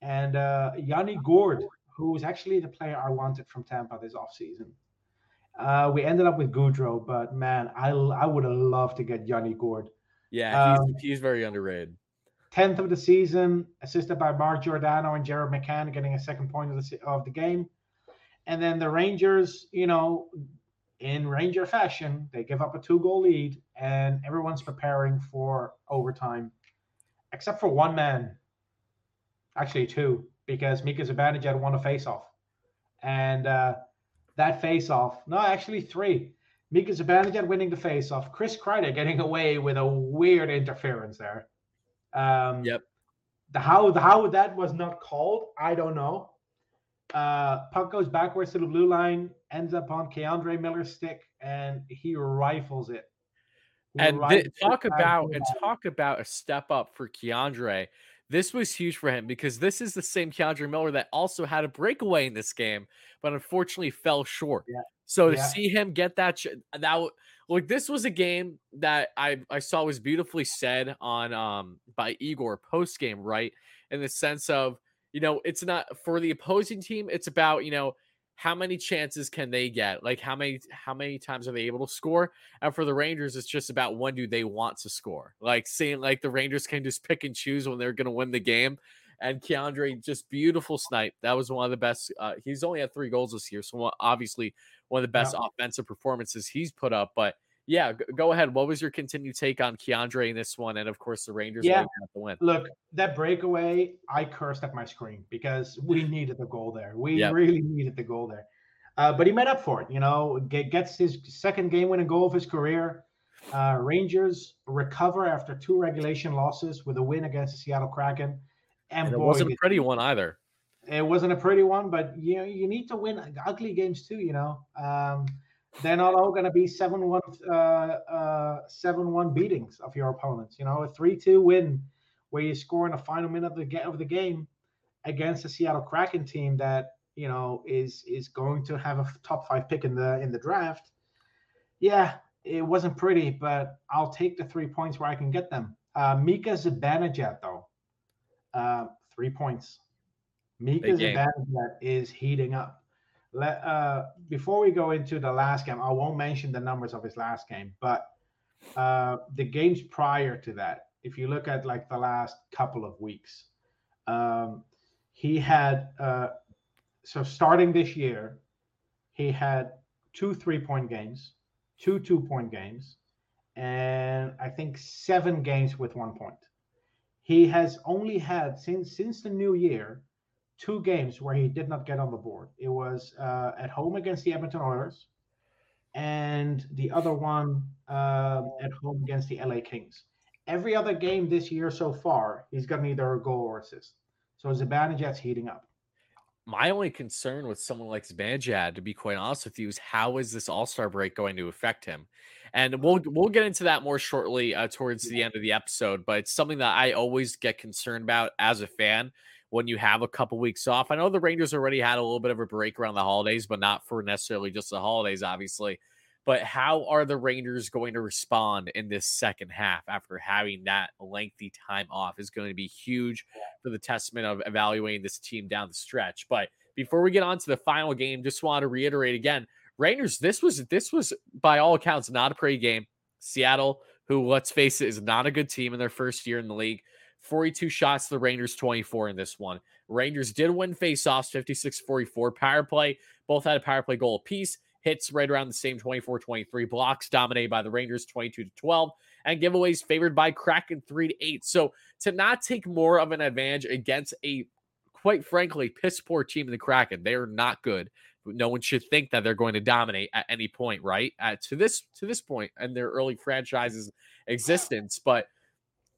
and uh, Yanni Gourde, who is actually the player I wanted from Tampa this offseason. Uh, we ended up with Goodrow, but man, I I would have loved to get Yanni Gourde. yeah, he's, Um, he's very underrated. 10th of the season, assisted by Mark Giordano and Jared McCann, getting a second point of the, of the game. And then the Rangers, you know, in Ranger fashion, they give up a two goal lead and everyone's preparing for overtime, except for one man. Actually, two, because Mika Zibanejad won a face off. And uh, that face off, no, actually, three. Mika Zibanejad winning the face off, Chris Kreider getting away with a weird interference there. Um, Yep. The how the how that was not called, I don't know. Uh, puck goes backwards to the blue line, ends up on K'Andre Miller's stick, and he rifles it. He And rifles th- talk back about and talk about a step up for K'Andre. This was huge for him because this is the same K'Andre Miller that also had a breakaway in this game, but unfortunately fell short. Yeah. So to Yeah. see him get that, that like this was a game that I I saw was beautifully said on um by Igor post game, right? In the sense of you know it's not for the opposing team, it's about you know how many chances can they get, like how many how many times are they able to score, and for the Rangers, it's just about when do they want to score. Like seeing like the Rangers can just pick and choose when they're going to win the game. And K'Andre just beautiful snipe. That was one of the best. Uh, he's only had three goals this year, so obviously one of the best offensive performances he's put up. But yeah, go ahead. What was your continued take on K'Andre in this one, and of course the Rangers Yeah. yeah. have to win? Look, that breakaway, I cursed at my screen because we needed the goal there. We Yep. really needed the goal there. Uh, but he made up for it, you know, get, gets his second game winning goal of his career. Uh, Rangers recover after two regulation losses with a win against the Seattle Kraken. And, And it boy, wasn't a pretty one either. it wasn't a pretty one, but you know, you need to win ugly games too, you know. Um, they're not all going to be 7 1 uh, uh, 7 1 beatings of your opponents. You know, a 3 2 win where you score in the final minute of the, ga- of the game against the Seattle Kraken team that, you know, is is going to have a top five pick in the in the draft. Yeah, it wasn't pretty, but I'll take the three points where I can get them. Uh, Mika Zibanejad, though, uh, three points. Mika. Zibanejad is heating up. Let, uh, before we go into the last game, I won't mention the numbers of his last game, but uh, the games prior to that, if you look at like the last couple of weeks, um, he had uh, so starting this year, he had two three-point games, two two-point games, and I think seven games with one point. He has only had since since the new year two games where he did not get on the board. It was uh, at home against the Edmonton Oilers, and the other one um, at home against the LA Kings. Every other game this year so far, he's gotten either a goal or assist. So Zibanejad's heating up. My only concern with someone like Zibanejad, to be quite honest with you, is how is this All Star break going to affect him? And we'll we'll get into that more shortly uh, towards the end of the episode. But it's something that I always get concerned about as a fan when you have a couple weeks off. I know the Rangers already had a little bit of a break around the holidays, but not for necessarily just the holidays, obviously. But how are the Rangers going to respond in this second half after having that lengthy time off is going to be huge for the testament of evaluating this team down the stretch. But before we get on to the final game, just want to reiterate again, Rangers, this was this was by all accounts not a pretty game. Seattle, who let's face it, is not a good team in their first year in the league. 42 shots the Rangers, 24 in this one. Rangers did win faceoffs 56 44. Power play, both had a power play goal apiece. Hits right around the same 24 23. Blocks dominated by the Rangers 22 to 12. And giveaways favored by Kraken 3 to 8. So to not take more of an advantage against a quite frankly piss poor team in the Kraken, they are not good. No one should think that they're going to dominate at any point, right? At to this to this point in their early franchise's existence, but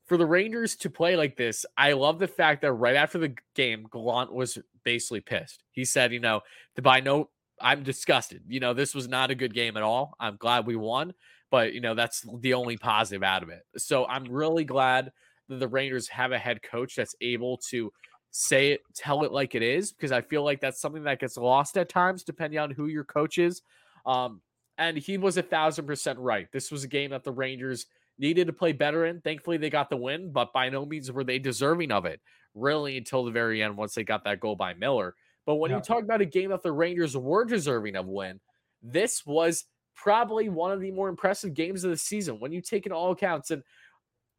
for the Rangers to play like this, I love the fact that right after the game, Gallant was basically pissed. He said, you know, by no I'm disgusted. You know, this was not a good game at all. I'm glad we won, but you know, that's the only positive out of it. So I'm really glad that the Rangers have a head coach that's able to say it, tell it like it is, because I feel like that's something that gets lost at times, depending on who your coach is. Um, and he was a thousand percent right. This was a game that the Rangers needed to play better in. Thankfully, they got the win, but by no means were they deserving of it, really, until the very end once they got that goal by Miller. But when yeah. you talk about a game that the Rangers were deserving of win, this was probably one of the more impressive games of the season when you take in all accounts. And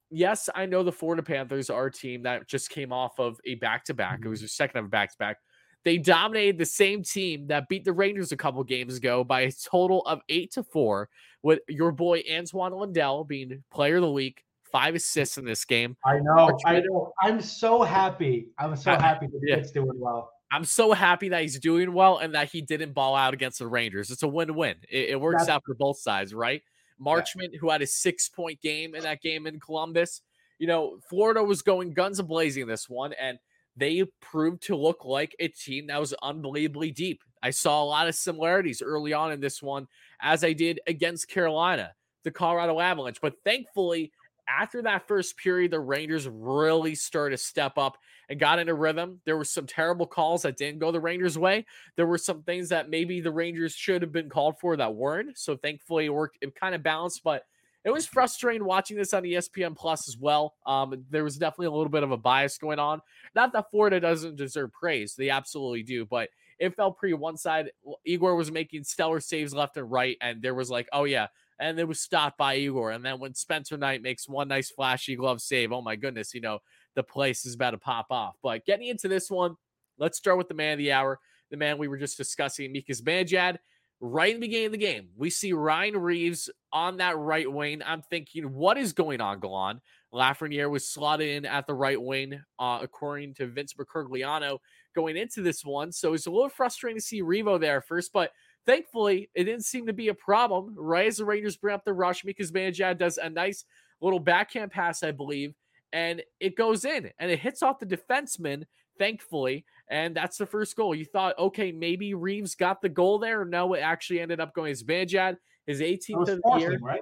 yes, I know the Florida Panthers are a team that just came off of a back to back. It was mm-hmm. their second of a back to back. They dominated the same team that beat the Rangers a couple games ago by a total of eight to four, with your boy Antoine Lundell being player of the week, five assists in this game. I know, I know. I'm so happy. I'm so happy that yeah. he's doing well. I'm so happy that he's doing well and that he didn't ball out against the Rangers. It's a win-win. It, it works That's- out for both sides, right? Marchment, yeah. who had a six-point game in that game in Columbus. You know, Florida was going guns a blazing this one, and they proved to look like a team that was unbelievably deep. I saw a lot of similarities early on in this one, as I did against Carolina, the Colorado Avalanche. But thankfully, after that first period, the Rangers really started to step up and got into rhythm. There were some terrible calls that didn't go the Rangers' way. There were some things that maybe the Rangers should have been called for that weren't. So thankfully, it worked. It kind of balanced, but it was frustrating watching this on ESPN Plus as well. Um, there was definitely a little bit of a bias going on. Not that Florida doesn't deserve praise; they absolutely do, but it felt pretty one side. Igor was making stellar saves left and right, and there was like, oh yeah, and it was stopped by Igor. And then when Spencer Knight makes one nice flashy glove save, oh my goodness, you know the place is about to pop off. But getting into this one, let's start with the man of the hour, the man we were just discussing, Mikas Zibanejad right in the beginning of the game, we see Ryan Reaves on that right wing. I'm thinking, what is going on, Gallant? Lafreniere was slotted in at the right wing, uh, according to Vince Mercogliano, going into this one. So it's a little frustrating to see Revo there first, but thankfully it didn't seem to be a problem. Right as the Rangers bring up the rush, Mika Zibanejad does a nice little backhand pass, I believe, and it goes in and it hits off the defenseman thankfully. And that's the first goal. You thought, okay, maybe Reaves got the goal there. No, it actually ended up going as Banjad, his 18th of the year. Right?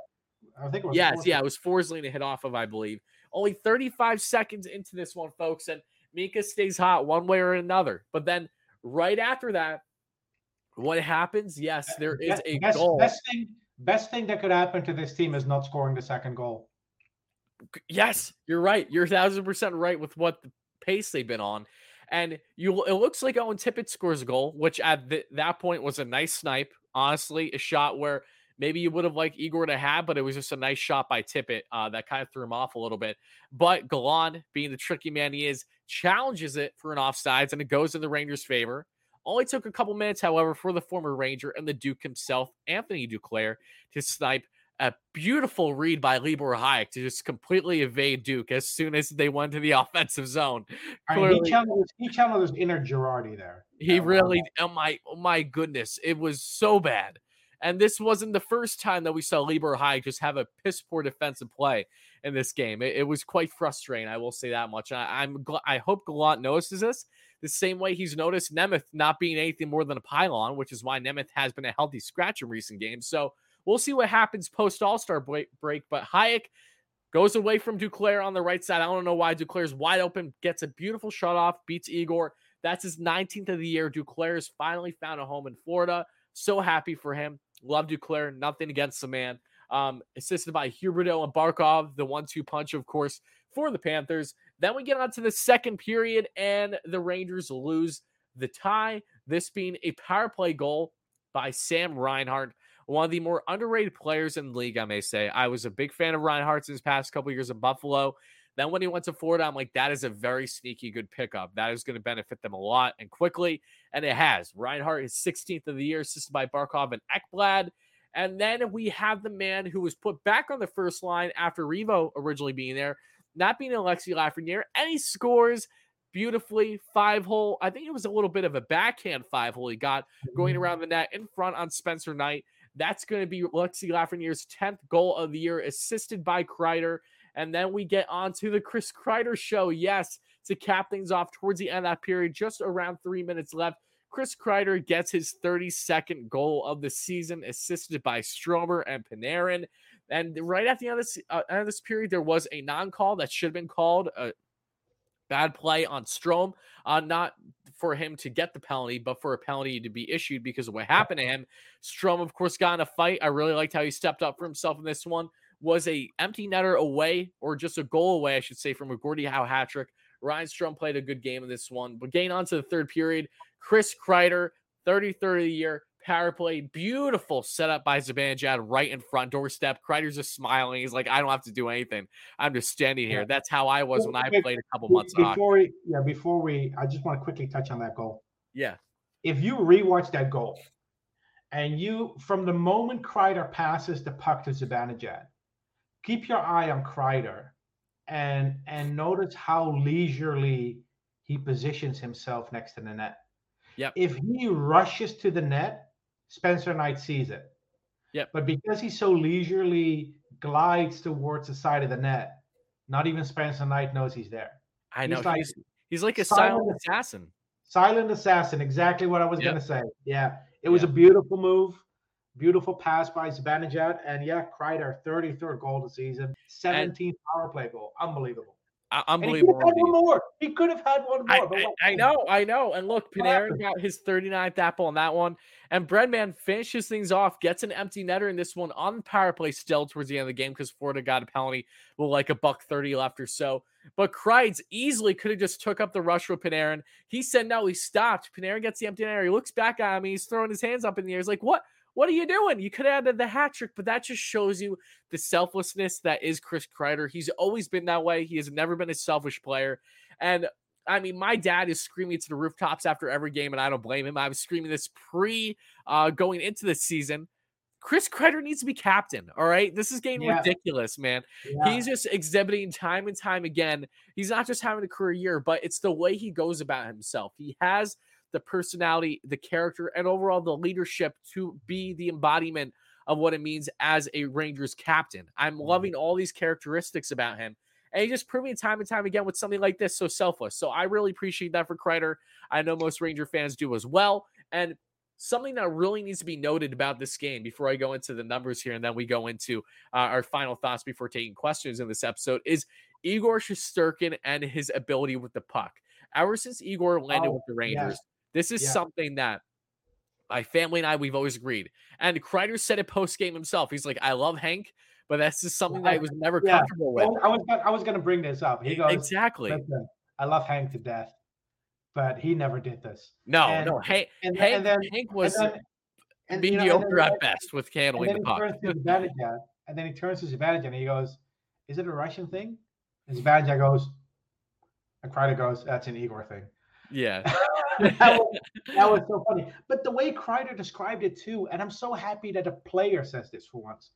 I think it was yes, yeah, it was Forsling to hit off of, I believe. Only 35 seconds into this one, folks, and Mika stays hot one way or another. But then right after that, what happens? Yes, there is a best, goal. Best thing, best thing that could happen to this team is not scoring the second goal. Yes, you're right. You're thousand percent right with what the pace they've been on. And you, it looks like Owen Tippett scores a goal, which at the, that point was a nice snipe. Honestly, a shot where maybe you would have liked Igor to have, but it was just a nice shot by Tippett uh, that kind of threw him off a little bit. But Gallant, being the tricky man he is, challenges it for an offsides, and it goes in the Rangers' favor. Only took a couple minutes, however, for the former Ranger and the Duke himself, Anthony Duclair, to snipe a beautiful read by Libor Hajek to just completely evade Duke as soon as they went to the offensive zone. Clearly, he, channeled, he channeled his inner Girardi there. He really, oh my, oh my goodness, it was so bad. And this wasn't the first time that we saw Libor Hajek just have a piss poor defensive play in this game. It, it was quite frustrating, I will say that much. I, am I hope Gallant notices this the same way he's noticed Nemeth not being anything more than a pylon, which is why Nemeth has been a healthy scratch in recent games. So We'll see what happens post All Star break, But Hajek goes away from Duclair on the right side. I don't know why Duclair's wide open, gets a beautiful shot off, beats Igor. That's his 19th of the year. Duclair has finally found a home in Florida. So happy for him. Love Duclair. Nothing against the man. Um, assisted by Huberdeau and Barkov, the one-two punch, of course, for the Panthers. Then we get on to the second period, and the Rangers lose the tie. This being a power play goal by Sam Reinhart one of the more underrated players in the league, I may say. I was a big fan of Reinhart's his past couple years in Buffalo. Then when he went to Florida, I'm like, that is a very sneaky good pickup. That is going to benefit them a lot and quickly. And it has. Reinhart is 16th of the year, assisted by Barkov and Ekblad. And then we have the man who was put back on the first line after Revo originally being there, not being Alexi Lafreniere. And he scores beautifully five hole. I think it was a little bit of a backhand five hole he got going mm-hmm. around the net in front on Spencer Knight. That's going to be Lexi Lafreniere's 10th goal of the year, assisted by Kreider. And then we get on to the Chris Kreider show. Yes, to cap things off towards the end of that period, just around three minutes left. Chris Kreider gets his 32nd goal of the season, assisted by Stromer and Panarin. And right at the end of this, uh, end of this period, there was a non-call that should have been called. A bad play on Strome, uh, not for him to get the penalty, but for a penalty to be issued because of what happened to him. Strome, of course, got in a fight. I really liked how he stepped up for himself in this one. Was a empty netter away, or just a goal away, I should say, from a Gordie Howe hat trick. Ryan Strome played a good game in this one. But getting on to the third period, Chris Kreider, 33rd of the year, power play, beautiful setup by Zibanejad right in front doorstep. Kreider's just smiling. He's like, I don't have to do anything. I'm just standing here. That's how I was when I played a couple months before we, yeah, before we, I just want to quickly touch on that goal. Yeah. If you rewatch that goal, and you from the moment Kreider passes the puck to Zibanejad, keep your eye on Kreider, and and notice how leisurely he positions himself next to the net. Yep. If he rushes to the net, Spencer Knight sees it. Yeah. But because he so leisurely glides towards the side of the net, not even Spencer Knight knows he's there. I He's know. like- he's, he's like a silent silent assassin. Silent assassin, exactly what I was Yep. gonna say. Yeah, it was Yeah. a beautiful move, beautiful pass by Zibanejad, and yeah, Kreider, 33rd goal of the season, 17th power play goal, unbelievable. Uh, And he could unbelievable. have had one more. He could have had one I, more. but I, I know, I know. And look, Panarin got his 39th apple on that one. And Breadman finishes things off, gets an empty netter in this one on power play still towards the end of the game because Florida got a penalty with like a buck 30 left or so. But Kreids easily could have just took up the rush with Panarin. He said no, he stopped. Panarin gets the empty netter. He looks back at him. He's throwing his hands up in the air. He's like, what? What are you doing? You could have added the hat trick, but that just shows you the selflessness that is Chris Kreider. He's always been that way. He has never been a selfish player. And I mean, my dad is screaming to the rooftops after every game, and I don't blame him. I was screaming this pre uh, going into the season. Chris Kreider needs to be captain. All right. This is getting Yeah. ridiculous, man. Yeah. He's just exhibiting time and time again. He's not just having a career year, but it's the way he goes about himself. He has the personality, the character, and overall the leadership to be the embodiment of what it means as a Rangers captain. I'm loving all these characteristics about him. And he just proving time and time again with something like this so selfless. So I really appreciate that for Kreider. I know most Ranger fans do as well. And something that really needs to be noted about this game before I go into the numbers here and then we go into uh, our final thoughts before taking questions in this episode is Igor Shesterkin and his ability with the puck. Ever since Igor landed Oh, with the. Rangers, this is Yeah. something that my family and I we've always agreed. And Kreider said it post game himself. He's like, I love Hank, but that's just something that I was never Yeah. comfortable with. I was gonna- I was going to bring this up. He goes, exactly. I love Hank to death, but he never did this. No, and- no. Hank, And, Hank, and then Hank and was then- and, know, and mediocre then- at best with And handling the he puck. turns to Zibanejad, and then he turns to Zibanejad and he goes, "Is it a Russian thing?" And Zibanejad goes, and Kreider goes, "That's an Igor thing." yeah. that, was, that was so funny. But the way Kreider described it too, and I'm so happy that a player says this for once.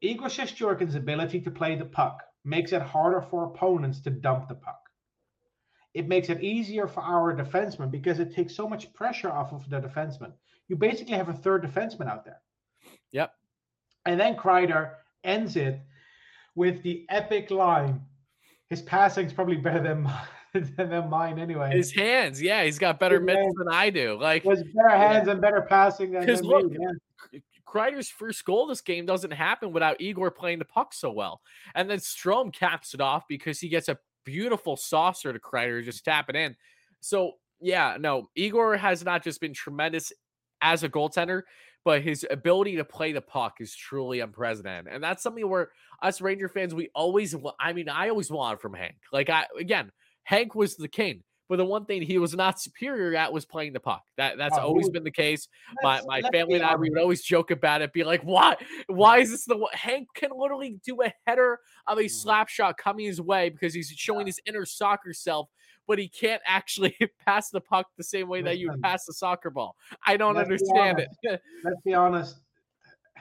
Igor Shesterkin's ability to play the puck makes it harder for opponents to dump the puck. It makes it easier for our defensemen because it takes so much pressure off of the defenseman. You basically have a third defenseman out there. Yep. And then Kreider ends it with the epic line. His passing's probably better than mine, than mine anyway. His hands, yeah, he's got better His mitts hands. than I do. Like has better hands and better passing than, than look, me. Yeah. Kreider's first goal this game doesn't happen without Igor playing the puck so well. And then Strome caps it off because he gets a beautiful saucer to Kreider, just tap it in. So, yeah, no, Igor has not just been tremendous as a goaltender, but his ability to play the puck is truly unprecedented. And that's something where us Ranger fans, we always, I mean, I always wanted from Hank. Like, I, again, Hank was the king. But the one thing he was not superior at was playing the puck. That that's Oh, always been the case my, my family and I, we would always joke about it, be like, why, why is this the Hank can literally do a header of Mm. a slap shot coming his way because he's showing his inner soccer self, but he can't actually pass the puck the same way that you pass the soccer ball. I don't Let's understand it. Let's be honest.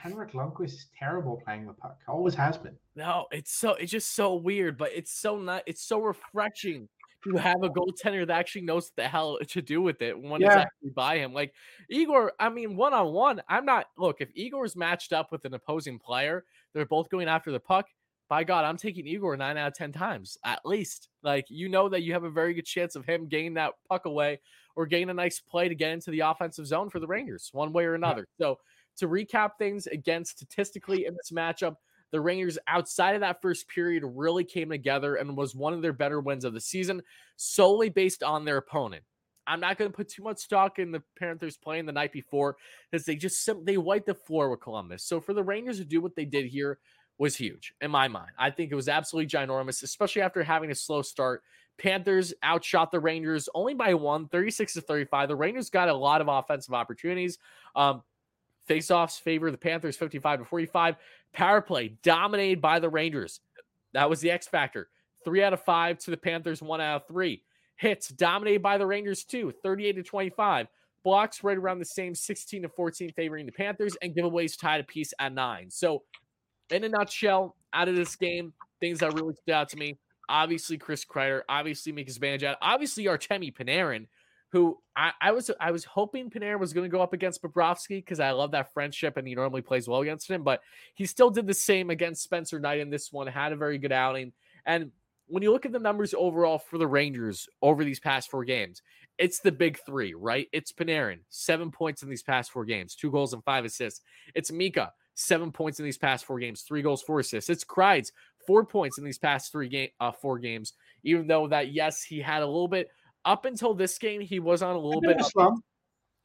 Henrik Lundqvist is terrible playing the puck. Always has been. no, it's so it's just so weird, but it's so not it's so refreshing to have a goaltender that actually knows what the hell to do with it when it's Yeah. actually by him. Like Igor, I mean, one on one, I'm not look, if Igor's matched up with an opposing player, they're both going after the puck. by God, I'm taking Igor nine out of 10 times at least. Like, you know that you have a very good chance of him gaining that puck away or getting a nice play to get into the offensive zone for the Rangers, one way or another. Yeah. So, to recap things again, statistically in this matchup, the Rangers outside of that first period really came together and was one of their better wins of the season solely based on their opponent. I'm not going to put too much stock in the Panthers playing the night before because they just they wiped the floor with Columbus. So for the Rangers to do what they did here was huge in my mind. I think it was absolutely ginormous, especially after having a slow start. Panthers outshot the Rangers only by one, 36 to 35. The Rangers got a lot of offensive opportunities. Um, Faceoffs favor the Panthers 55 to 45. Power play dominated by the Rangers. That was the X factor. Three out of five to the Panthers, one out of three. Hits dominated by the Rangers, too, 38 to 25. Blocks right around the same 16 to 14, favoring the Panthers, and giveaways tied a piece at nine. So, in a nutshell, out of this game, things that really stood out to me obviously Chris Kreider, obviously Mika Zibanejad, obviously Artemi Panarin, who I, I, was I was hoping Panarin was going to go up against Bobrovsky because I love that friendship and he normally plays well against him, but he still did the same against Spencer Knight in this one, had a very good outing. And when you look at the numbers overall for the Rangers over these past four games, it's the big three, right? It's Panarin, seven points in these past four games, two goals and five assists. It's Mika, seven points in these past four games, three goals, four assists. It's Kreids, four points in these past three game, uh, four games. Even though that, yes, he had a little bit up until this game, he was on a little bit. slump.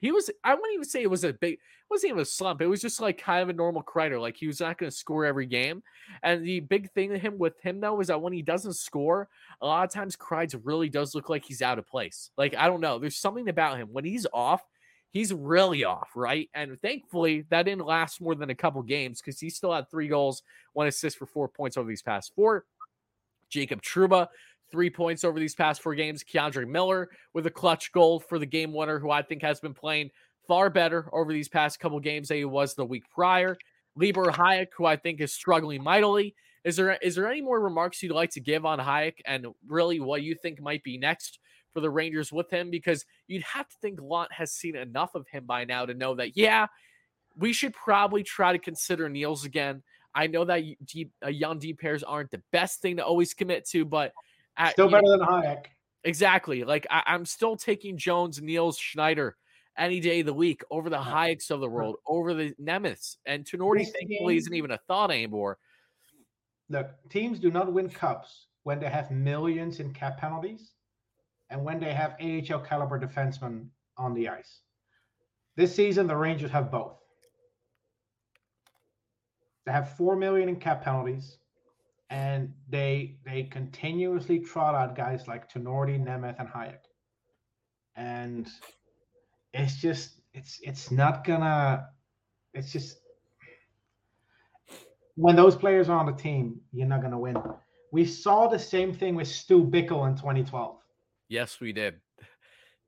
He was. I wouldn't even say it was a big. It wasn't even a slump. It was just like kind of a normal Kreider. Like he was not going to score every game. And the big thing to him with him though is that when he doesn't score, a lot of times Kreider really does look like he's out of place. Like I don't know. There's something about him when he's off. He's really off, right? And thankfully, that didn't last more than a couple games because he still had three goals, one assist for four points over these past four. Jacob Trouba three points over these past four games. K'Andre Miller with a clutch goal for the game winner, who I think has been playing far better over these past couple games than he was the week prior. Libor Hajek, who I think is struggling mightily. Is there is there any more remarks you'd like to give on Hajek and really what you think might be next for the Rangers with him? Because you'd have to think Launt has seen enough of him by now to know that yeah, we should probably try to consider Nils again. I know that deep, uh, young deep pairs aren't the best thing to always commit to, but at, still better know, than Hajek. Exactly. Like I, am still taking Jones, Nils, Schneider any day of the week over the Hajeks of the world, over the Nemeths. And Tinordi thankfully isn't even a thought anymore. Look, teams do not win cups when they have millions in cap penalties and when they have AHL caliber defensemen on the ice. This season, the Rangers have both. They have four million in cap penalties and they they continuously trot out guys like Tinordi, Nemeth, and Hajek, And it's just it's it's not gonna it's just when those players are on the team, you're not gonna win. We saw the same thing with Stu Bickel in 2012. Yes, we did.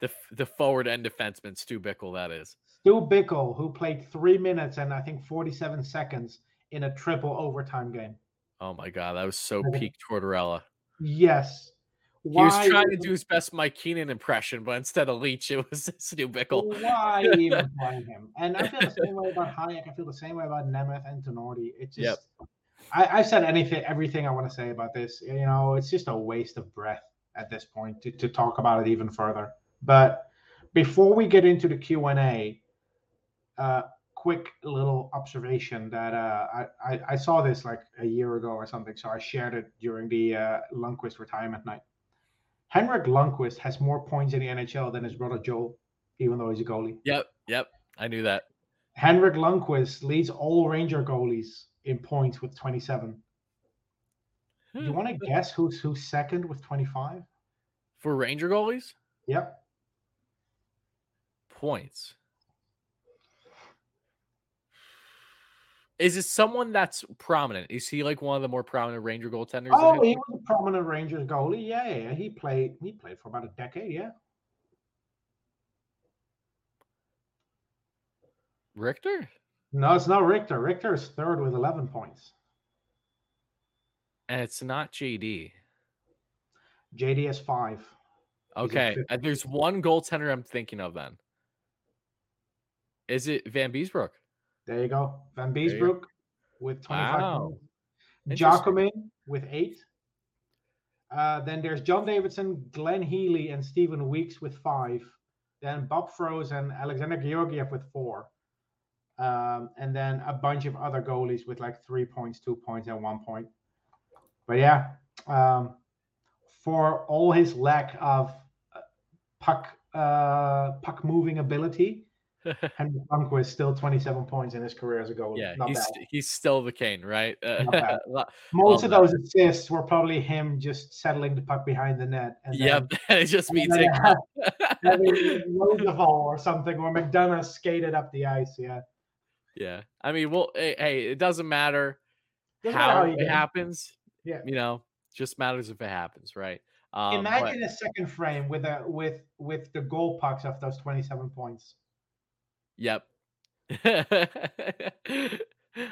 The the forward end defenseman, Stu Bickel, that is. Stu Bickel, who played three minutes and I think 47 seconds in a triple overtime game. Oh my god, that was so peak Tortorella. Yes. Why he was trying to do his best Mike Keenan impression, but instead of Leetch, it was Stu Bickel. Why even blame him? And I feel the same way about Hajek. I feel the same way about Nemeth and Tinordi. It's just, yep. I, I've said anything, everything I want to say about this. You know, it's just a waste of breath at this point to, to talk about it even further. But before we get into the Q and A, uh, quick little observation that uh, I, I, I saw this like a year ago or something, so I shared it during the uh, Lundqvist retirement night. Henrik Lundqvist has more points in the NHL than his brother Joel, even though he's a goalie. Yep, yep, I knew that. Henrik Lundqvist leads all Ranger goalies in points with 27. Hmm. You want to guess who's who's second with 25? For Ranger goalies? Yep. Points. Is it someone that's prominent? Is he like one of the more prominent Ranger goaltenders? Oh, he was a prominent Rangers goalie. Yeah, yeah, he played. He played for about a decade. Yeah. Richter? No, it's not Richter. Richter is third with eleven points. And it's not JD. JD has five. Okay, there's one goaltender I'm thinking of. Then is it Vanbiesbrouck? There you go. Vanbiesbrouck with 25 wow. Jacquemin with eight. Uh, then there's John Davidson, Glenn Healy, and Stephen Weeks with five. Then Bob Froese and Alexander Georgiev with four. Um, and then a bunch of other goalies with like three points, two points, and one point. But yeah, um, for all his lack of uh, puck uh, puck moving ability, Henrik Lundqvist still 27 points in his career as a goalie. yeah, Not he's bad. he's still the Kane, right? Uh. Most of those assists were probably him just settling the puck behind the net. And Yep, just me taking. Roosevelt or something, or McDonagh skated up the ice. Yeah. Yeah, I mean, well, hey, it doesn't matter Doesn't matter how how it happens. Yeah. You know, just matters if it happens, right? Um, but- Imagine a second frame with a with with the goal pucks of those 27 points. Yep.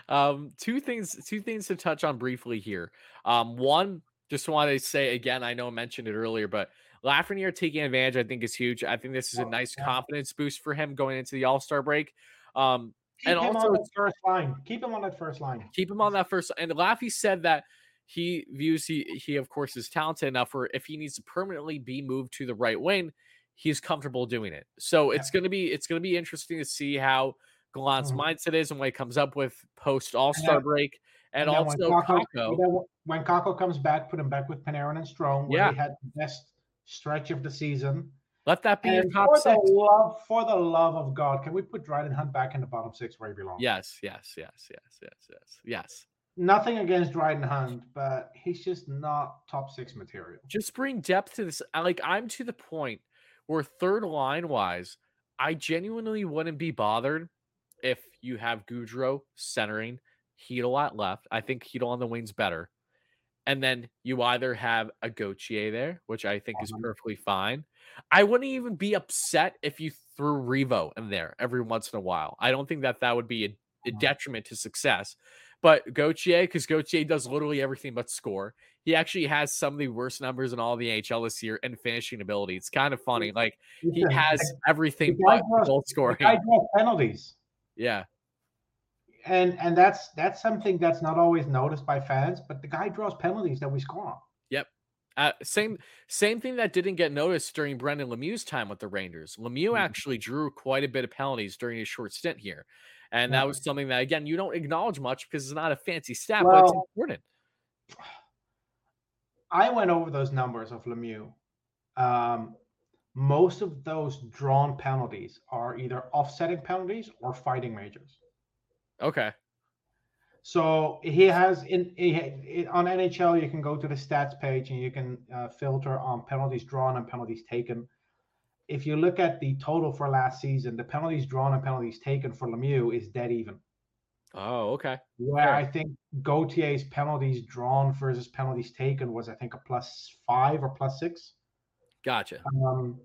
um, two things, two things to touch on briefly here. Um, one, just want to say again, I know I mentioned it earlier, but Lafreniere taking advantage, I think, is huge. I think this is a Oh, nice confidence boost for him going into the All Star break. Um, Keep And him also on that first line. Keep him on that first line. keep him on that first. And Laffy said that he views he he of course is talented enough for if he needs to permanently be moved to the right wing, he's comfortable doing it. So it's gonna be it's gonna be interesting to see how Gallant's Mhm. mindset is and what he comes up with post All Star break, and, then also when Kakko, Kakko. when Kakko comes back, put him back with Panarin and Strome, where Yeah. he had the best stretch of the season. Let that be your top for six. the love, for the love of God, can we put Dryden Hunt back in the bottom six where he belongs? Yes, yes, yes, yes, yes, yes, yes. Nothing against Dryden Hunt, but he's just not top six material. Just bring depth to this. Like I'm to the point where third line wise, I genuinely wouldn't be bothered if you have Goodrow centering, Chytil at left. I think Chytil on the wings better. And then you either have a Gauthier there, which I think is Uh-huh. perfectly fine. I wouldn't even be upset if you threw Revo in there every once in a while. I don't think that that would be a, a Uh-huh. detriment to success. But Gauthier, because Gauthier does literally everything but score. He actually has some of the worst numbers in all the NHL this year and finishing ability. It's kind of funny. Like he has everything but draws- goal the scoring. guy draws penalties. Yeah. And and that's that's something that's not always noticed by fans, but the guy draws penalties that we score on. Uh, same same thing that didn't get noticed during Brendan Lemieux's time with the Rangers. Lemieux Mhm. actually drew quite a bit of penalties during his short stint here, and that was something that again you don't acknowledge much because it's not a fancy stat, but it's important. I went over those numbers of Lemieux. Um, most of those drawn penalties are either offsetting penalties or fighting majors. Okay, So he has in, he- on NHL, you can go to the stats page and you can uh, filter on penalties drawn and penalties taken. If you look at the total for last season, the penalties drawn and penalties taken for Lemieux is dead even. oh okay, Where Fair. I think Gauthier's penalties drawn versus penalties taken was, I think, a plus five or plus six. gotcha. Um,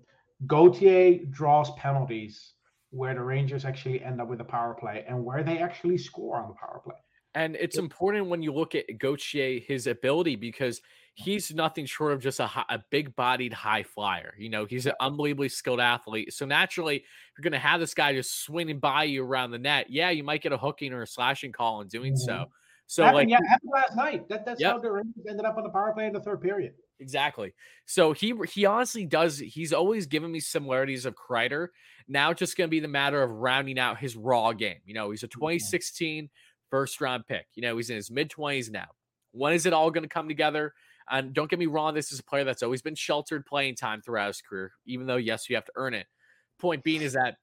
Gauthier draws penalties where the Rangers actually end up with a power play and where they actually score on the power play. And it's important when you look at Gauthier, his ability, because he's nothing short of just a, a big bodied high flyer. You know, he's an unbelievably skilled athlete. So naturally, you're going to have this guy just swinging by you around the net. Yeah, you might get a hooking or a slashing call in doing so. Mhm. So, happened, like, yeah, happened last night. That, that's Yep. how the Rangers ended up on the power play in the third period. Exactly. So he he honestly does. He's always given me similarities of Kreider. Now it's just going to be the matter of rounding out his raw game. You know, he's a 2016 first round pick. You know, he's in his mid 20s now. When is it all going to come together? And don't get me wrong, this is a player that's always been sheltered playing time throughout his career, even though yes, you have to earn it. Point being is that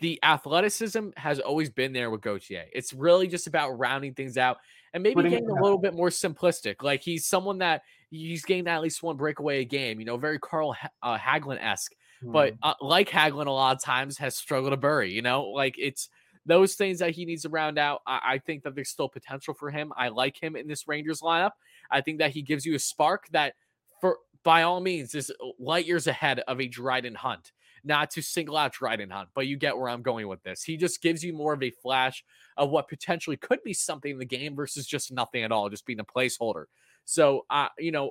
the athleticism has always been there with Gauthier. It's really just about rounding things out and maybe Putting getting a little bit more simplistic. Like he's someone that he's getting at least one breakaway a game, you know, very Carl uh, Hagelin esque. But Mm. uh, like Hagelin, a lot of times has struggled to bury, you know, like it's those things that he needs to round out. I, I think that there's still potential for him. I like him in this Rangers lineup. I think that he gives you a spark that, for by all means, is light years ahead of a Dryden Hunt. Not to single out Dryden Hunt, but you get where I'm going with this. He just gives you more of a flash of what potentially could be something in the game versus just nothing at all, just being a placeholder. So, uh, you know,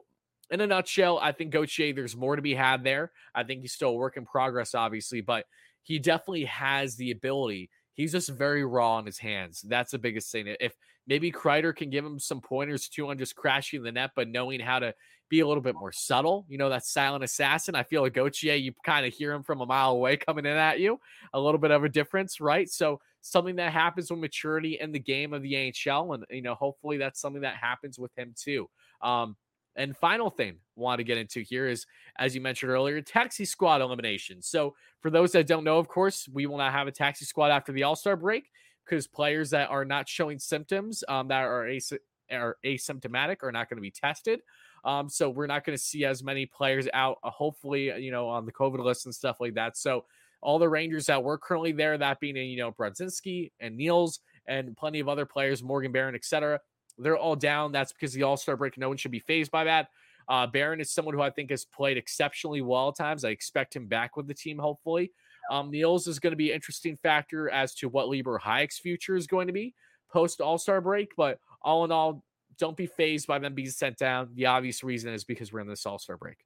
in a nutshell, I think Gauthier, there's more to be had there. I think he's still a work in progress, obviously, but he definitely has the ability. He's just very raw on his hands. That's the biggest thing. If maybe Kreider can give him some pointers too on just crashing the net, but knowing how to be a little bit more subtle, you know, that silent assassin. I feel like Gauthier, you kind of hear him from a mile away coming in at you. A little bit of a difference, right? So something that happens with maturity in the game of the NHL, and you know, hopefully that's something that happens with him too. Um, and final thing I want to get into here is, as you mentioned earlier, taxi squad elimination. So for those that don't know, of course, we will not have a taxi squad after the All Star break because players that are not showing symptoms um, that are, as- are asymptomatic are not going to be tested. Um, so we're not going to see as many players out, uh, hopefully, you know, on the COVID list and stuff like that. So all the Rangers that were currently there, that being, you know, Brodzinski and Nils and plenty of other players, Morgan Barron, etc., they're all down. That's because the All Star break. No one should be phased by that. Uh, Barron is someone who I think has played exceptionally well at times. I expect him back with the team, hopefully. Um, Nils is going to be an interesting factor as to what Libor Hajek's future is going to be post All Star break. But all in all, don't be phased by them being sent down. The obvious reason is because we're in this All Star break.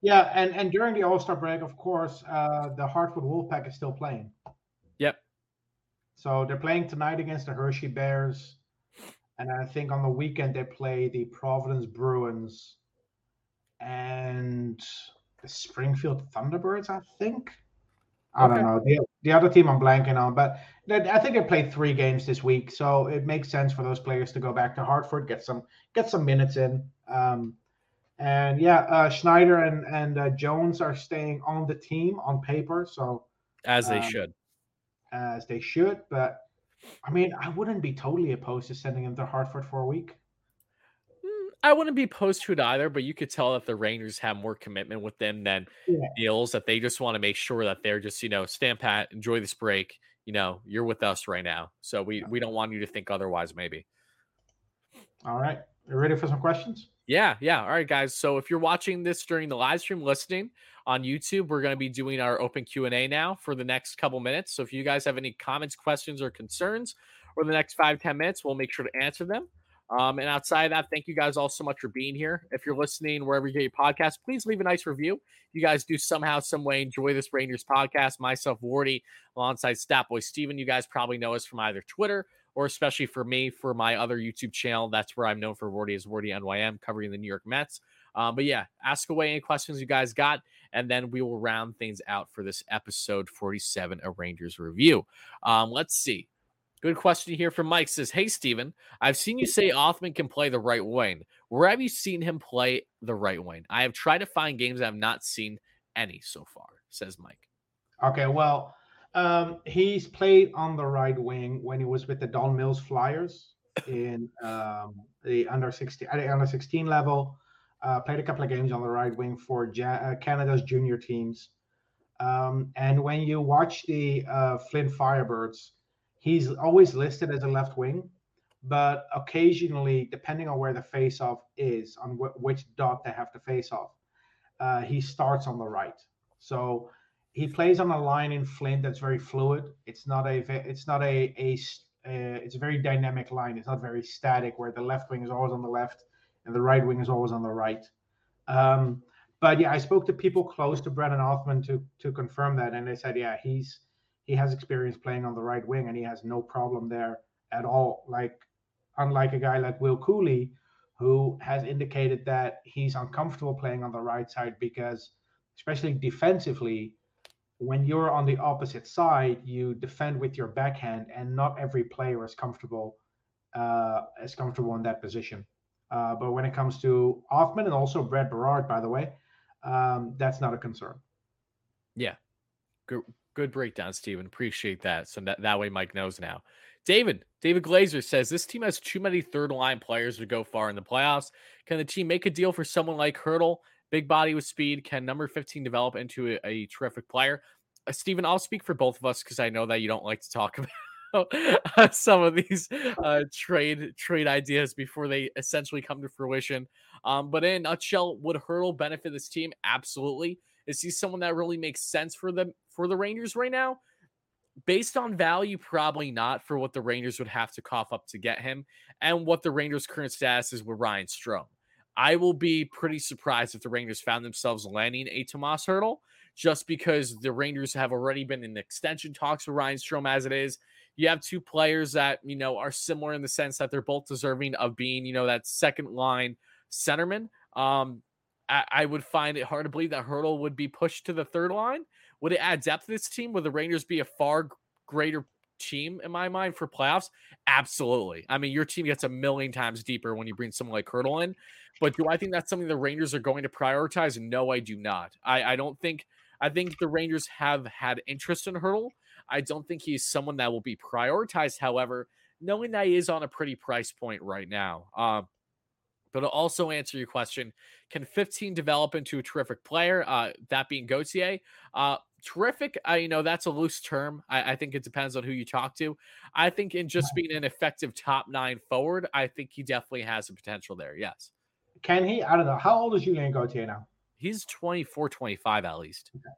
Yeah, and and during the All Star break, of course, uh, the Hartford Wolfpack is still playing. Yep. So they're playing tonight against the Hershey Bears, and I think on the weekend they play the Providence Bruins and the Springfield Thunderbirds. I think. I Okay. don't know the, the other team I'm blanking on, but I think they played three games this week, so it makes sense for those players to go back to Hartford, get some get some minutes in. Um, and yeah, uh, Schneider and and uh, Jones are staying on the team on paper, so As they Um, should. as they should. But I mean, I wouldn't be totally opposed to sending him to Hartford for a week. Mm, I wouldn't be opposed to it either, but you could tell that the Rangers have more commitment with them than Yeah. deals that they just want to make sure that they're just, you know, stand pat, enjoy this break. You know, you're with us right now. So we we don't want you to think otherwise, maybe. All right, you ready for some questions? Yeah, yeah. All right, guys. So if you're watching this during the live stream listening on YouTube, we're going to be doing our open Q&A now for the next couple minutes. So if you guys have any comments, questions, or concerns over the next five ten minutes, we'll make sure to answer them. Um, and outside of that, thank you guys all so much for being here. If you're listening wherever you get your podcast, please leave a nice review. You guys do somehow, some way enjoy this Rangers podcast. Myself, Wardy, alongside Statboy Steven. You guys probably know us from either Twitter or especially for me for my other YouTube channel. That's where I'm known for Wardy as Wardy NYM, covering the New York Mets. Um, but yeah, ask away any questions you guys got, and then we will round things out for this episode 47 of Rangers Review. Um, let's see. Good question here from Mike says, Hey Steven, I've seen you say Othmann can play the right wing. Where have you seen him play the right wing? I have tried to find games I have not seen any so far, says Mike. Okay, well, um, he's played on the right wing when he was with the Don Mills Flyers in um, the under 16 at the under 16 level. Uh, played a couple of games on the right wing for ja- uh, Canada's junior teams. Um, and when you watch the uh, Flint Firebirds, he's always listed as a left wing, but occasionally, depending on where the face-off is, on wh- which dot they have to face off, uh, he starts on the right. So he plays on a line in Flint that's very fluid. It's not a it's not a uh, it's a very dynamic line. It's not very static where the left wing is always on the left and the right wing is always on the right. Um, but yeah, I spoke to people close to Brennan Othmann to to confirm that, and they said yeah he's he has experience playing on the right wing and he has no problem there at all. Like unlike a guy like Will Cooley, who has indicated that he's uncomfortable playing on the right side because especially defensively when you're on the opposite side, you defend with your backhand, and not every player is comfortable uh, is comfortable in that position. Uh, but when it comes to Othmann and also Brad Berard, by the way, um, that's not a concern. Yeah. Good good breakdown, Steven. Appreciate that. So that, that way Mike knows now. David, David Glazer says this team has too many third line players to go far in the playoffs. Can the team make a deal for someone like Hertl? Big body with speed. Can number 15 develop into a, a terrific player? Uh, Steven, I'll speak for both of us because I know that you don't like to talk about uh, some of these uh, trade trade ideas before they essentially come to fruition. Um, but in a nutshell, would Hertl benefit this team? Absolutely. Is he someone that really makes sense for them for the Rangers right now? Based on value, probably not for what the Rangers would have to cough up to get him and what the Rangers' current status is with Ryan Strome. I will be pretty surprised if the Rangers found themselves landing a Tomas Hertl just because the Rangers have already been in extension talks with Ryan Strome as it is. You have two players that, you know, are similar in the sense that they're both deserving of being, you know, that second line centerman. Um, I, I would find it hard to believe that Hertl would be pushed to the third line. Would it add depth to this team? Would the Rangers be a far greater team in my mind for playoffs? Absolutely. I mean, your team gets a million times deeper when you bring someone like Hertl in. But do I think that's something the Rangers are going to prioritize? No, I do not. I, I don't think. I think the Rangers have had interest in Hertl. I don't think he's someone that will be prioritized. However, knowing that he is on a pretty price point right now. Uh, but to also answer your question, can 15 develop into a terrific player? Uh, that being Gauthier, uh, terrific. I you know that's a loose term. I, I, think it depends on who you talk to. I think in just being an effective top nine forward, I think he definitely has a potential there. Yes. Can he? I don't know. How old is Julien Gauthier now? He's 24, 25 at least. Okay.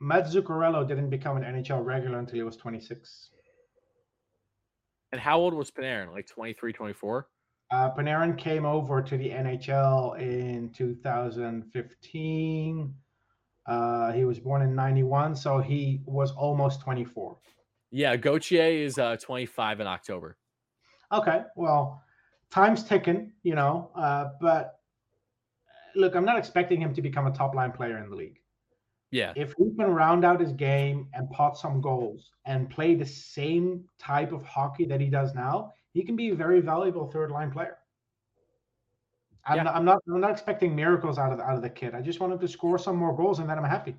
Matt Zuccarello didn't become an NHL regular until he was 26. And how old was Panarin? Like 23, 24? Uh, Panarin came over to the NHL in 2015. Uh, he was born in 91, so he was almost 24. Yeah, Gauthier is uh, 25 in October. Okay, well, time's ticking, you know, uh, but look, I'm not expecting him to become a top line player in the league. Yeah. If he can round out his game and pot some goals and play the same type of hockey that he does now, he can be a very valuable third line player. I'm, yeah. not, I'm not I'm not expecting miracles out of out of the kid. I just want him to score some more goals and then I'm happy.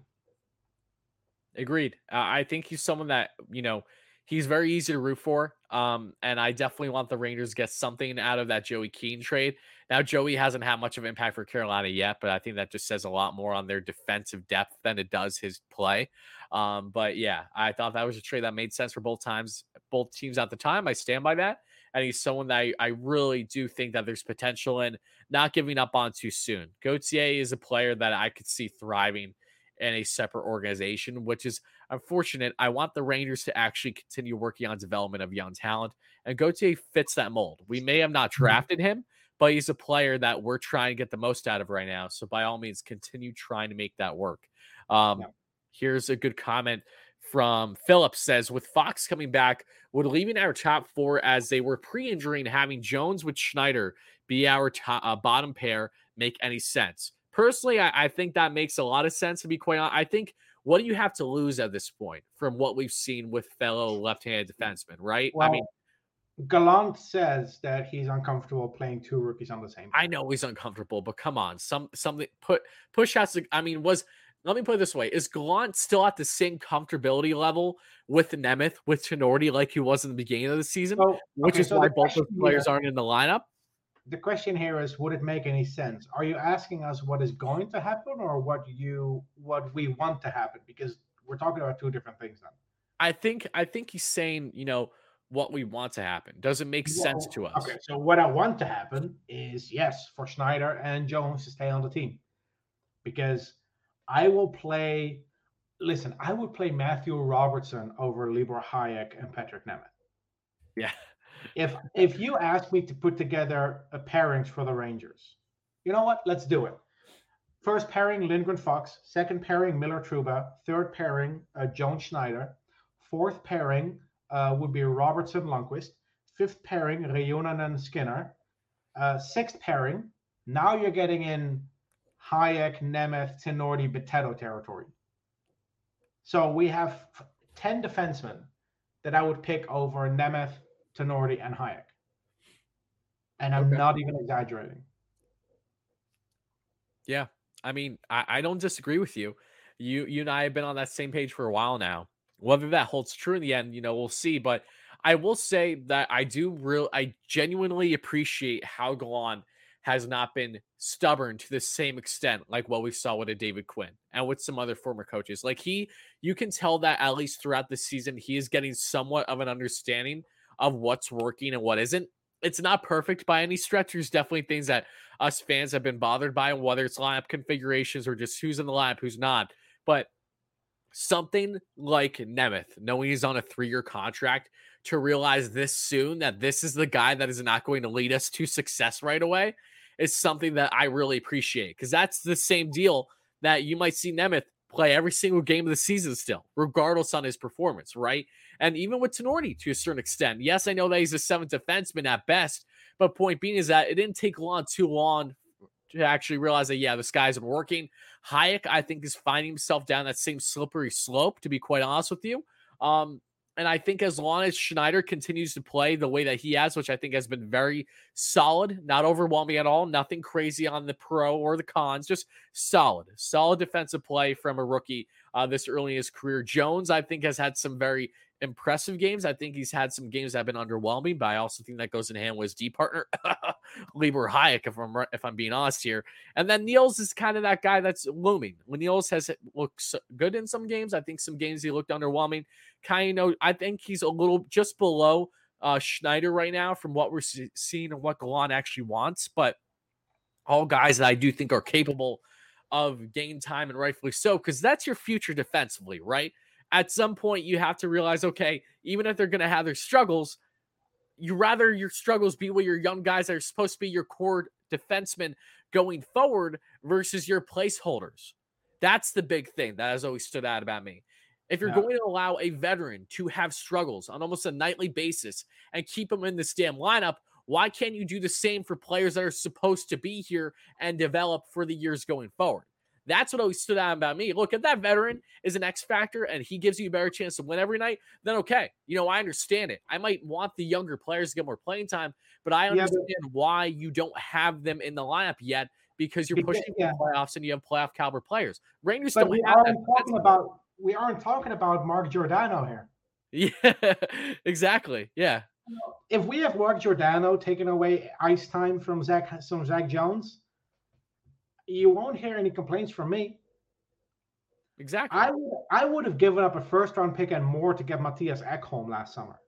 Agreed. Uh, I think he's someone that you know he's very easy to root for. Um, and I definitely want the Rangers to get something out of that Joey Keane trade. Now, Joey hasn't had much of impact for Carolina yet, but I think that just says a lot more on their defensive depth than it does his play. Um, but yeah, I thought that was a trade that made sense for both times, both teams at the time. I stand by that. And he's someone that I, I really do think that there's potential in not giving up on too soon. Gauthier is a player that I could see thriving in a separate organization, which is unfortunate. I want the Rangers to actually continue working on development of young talent, and Gauthier fits that mold. We may have not mm-hmm. drafted him, but he's a player that we're trying to get the most out of right now. So by all means, continue trying to make that work. Um, yeah. Here's a good comment from Phillips says with Fox coming back, would leaving our top four as they were pre-injury and having Jones with Schneider be our top, uh, bottom pair make any sense? Personally, I, I, think that makes a lot of sense. To be quite honest, I think what do you have to lose at this point from what we've seen with fellow left-handed defensemen, right? Well, I mean, Gallant says that he's uncomfortable playing two rookies on the same. Team. I know he's uncomfortable, but come on, some something put push has to. I mean, was let me put it this way: Is Gallant still at the same comfortability level with Nemeth with Tinordi like he was in the beginning of the season, oh, which is so why both those players aren't in the lineup? the question here is would it make any sense? Are you asking us what is going to happen or what you what we want to happen? Because we're talking about two different things then. I think i think he's saying you know what we want to happen. Does it make well, sense to us? okay so what i want to happen is yes for schneider and jones to stay on the team. Because i will play listen i would play matthew robertson over libor hajek and patrick nemeth yeah if if you ask me to put together a pairings for the Rangers, you know what? Let's do it. First pairing Lindgren Fox, second pairing Miller Trouba, third pairing uh, Jones Schneider, fourth pairing uh, would be Robertson Lundkvist, fifth pairing Reunanen and Skinner, uh, sixth pairing. Now you're getting in Hajek, Nemeth, Tinordi, Bitetto territory. So we have 10 defensemen that I would pick over Nemeth, Tinordi, and Hajek. And I'm okay. not even exaggerating. Yeah. I mean, I, I don't disagree with you. You you and I have been on that same page for a while now. Whether that holds true in the end, you know, we'll see. But I will say that I do real I genuinely appreciate how Gallant has not been stubborn to the same extent like what we saw with a David Quinn and with some other former coaches. Like he, you can tell that at least throughout the season, he is getting somewhat of an understanding of what's working and what isn't. It's not perfect by any stretch. There's definitely things that us fans have been bothered by, whether it's lineup configurations or just who's in the lineup, who's not. But something like Nemeth, knowing he's on a three year contract, to realize this soon that this is the guy that is not going to lead us to success right away is something that I really appreciate because that's the same deal that you might see Nemeth play every single game of the season still, regardless on his performance, right? And even with Tinordi to a certain extent. Yes, I know that he's a seventh defenseman at best, but point being is that it didn't take long too long to actually realize that yeah, this guy's been working. Hajek, I think, is finding himself down that same slippery slope, to be quite honest with you. Um, and I think as long as Schneider continues to play the way that he has, which I think has been very solid, not overwhelming at all, nothing crazy on the pro or the cons, just solid, solid defensive play from a rookie uh, this early in his career. Jones, I think, has had some very impressive games. I think he's had some games that have been underwhelming, but I also think that goes in hand with his D partner, Libor Hajek, if I'm if I'm being honest here. And then Nils is kind of that guy that's looming. When Nils has looks good in some games, I think some games he looked underwhelming. Kind of, I think he's a little just below uh, Schneider right now from what we're seeing and what Gallant actually wants, but all guys that I do think are capable of game time and rightfully so, because that's your future defensively, right? At some point you have to realize okay even if they're going to have their struggles you rather your struggles be with your young guys that are supposed to be your core defensemen going forward versus your placeholders. That's the big thing that has always stood out about me. If you're yeah. going to allow a veteran to have struggles on almost a nightly basis and keep them in this damn lineup why can't you do the same for players that are supposed to be here and develop for the years going forward that's what always stood out about me. Look, if that veteran is an X factor and he gives you a better chance to win every night, then okay. You know, I understand it. I might want the younger players to get more playing time, but I understand yeah, but- why you don't have them in the lineup yet because you're pushing yeah. for playoffs and you have playoff caliber players. Rangers but don't we have aren't talking about we aren't talking about Mark Giordano here. Yeah, exactly. Yeah. If we have Mark Giordano taking away ice time from Zach from Zach Jones, you won't hear any complaints from me. Exactly. I would I would have given up a first round pick and more to get Mattias Ekholm last summer.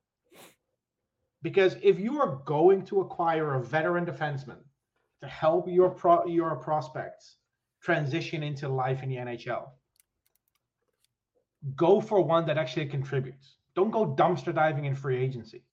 Because if you are going to acquire a veteran defenseman to help your pro, your prospects transition into life in the NHL, go for one that actually contributes. Don't go dumpster diving in free agency.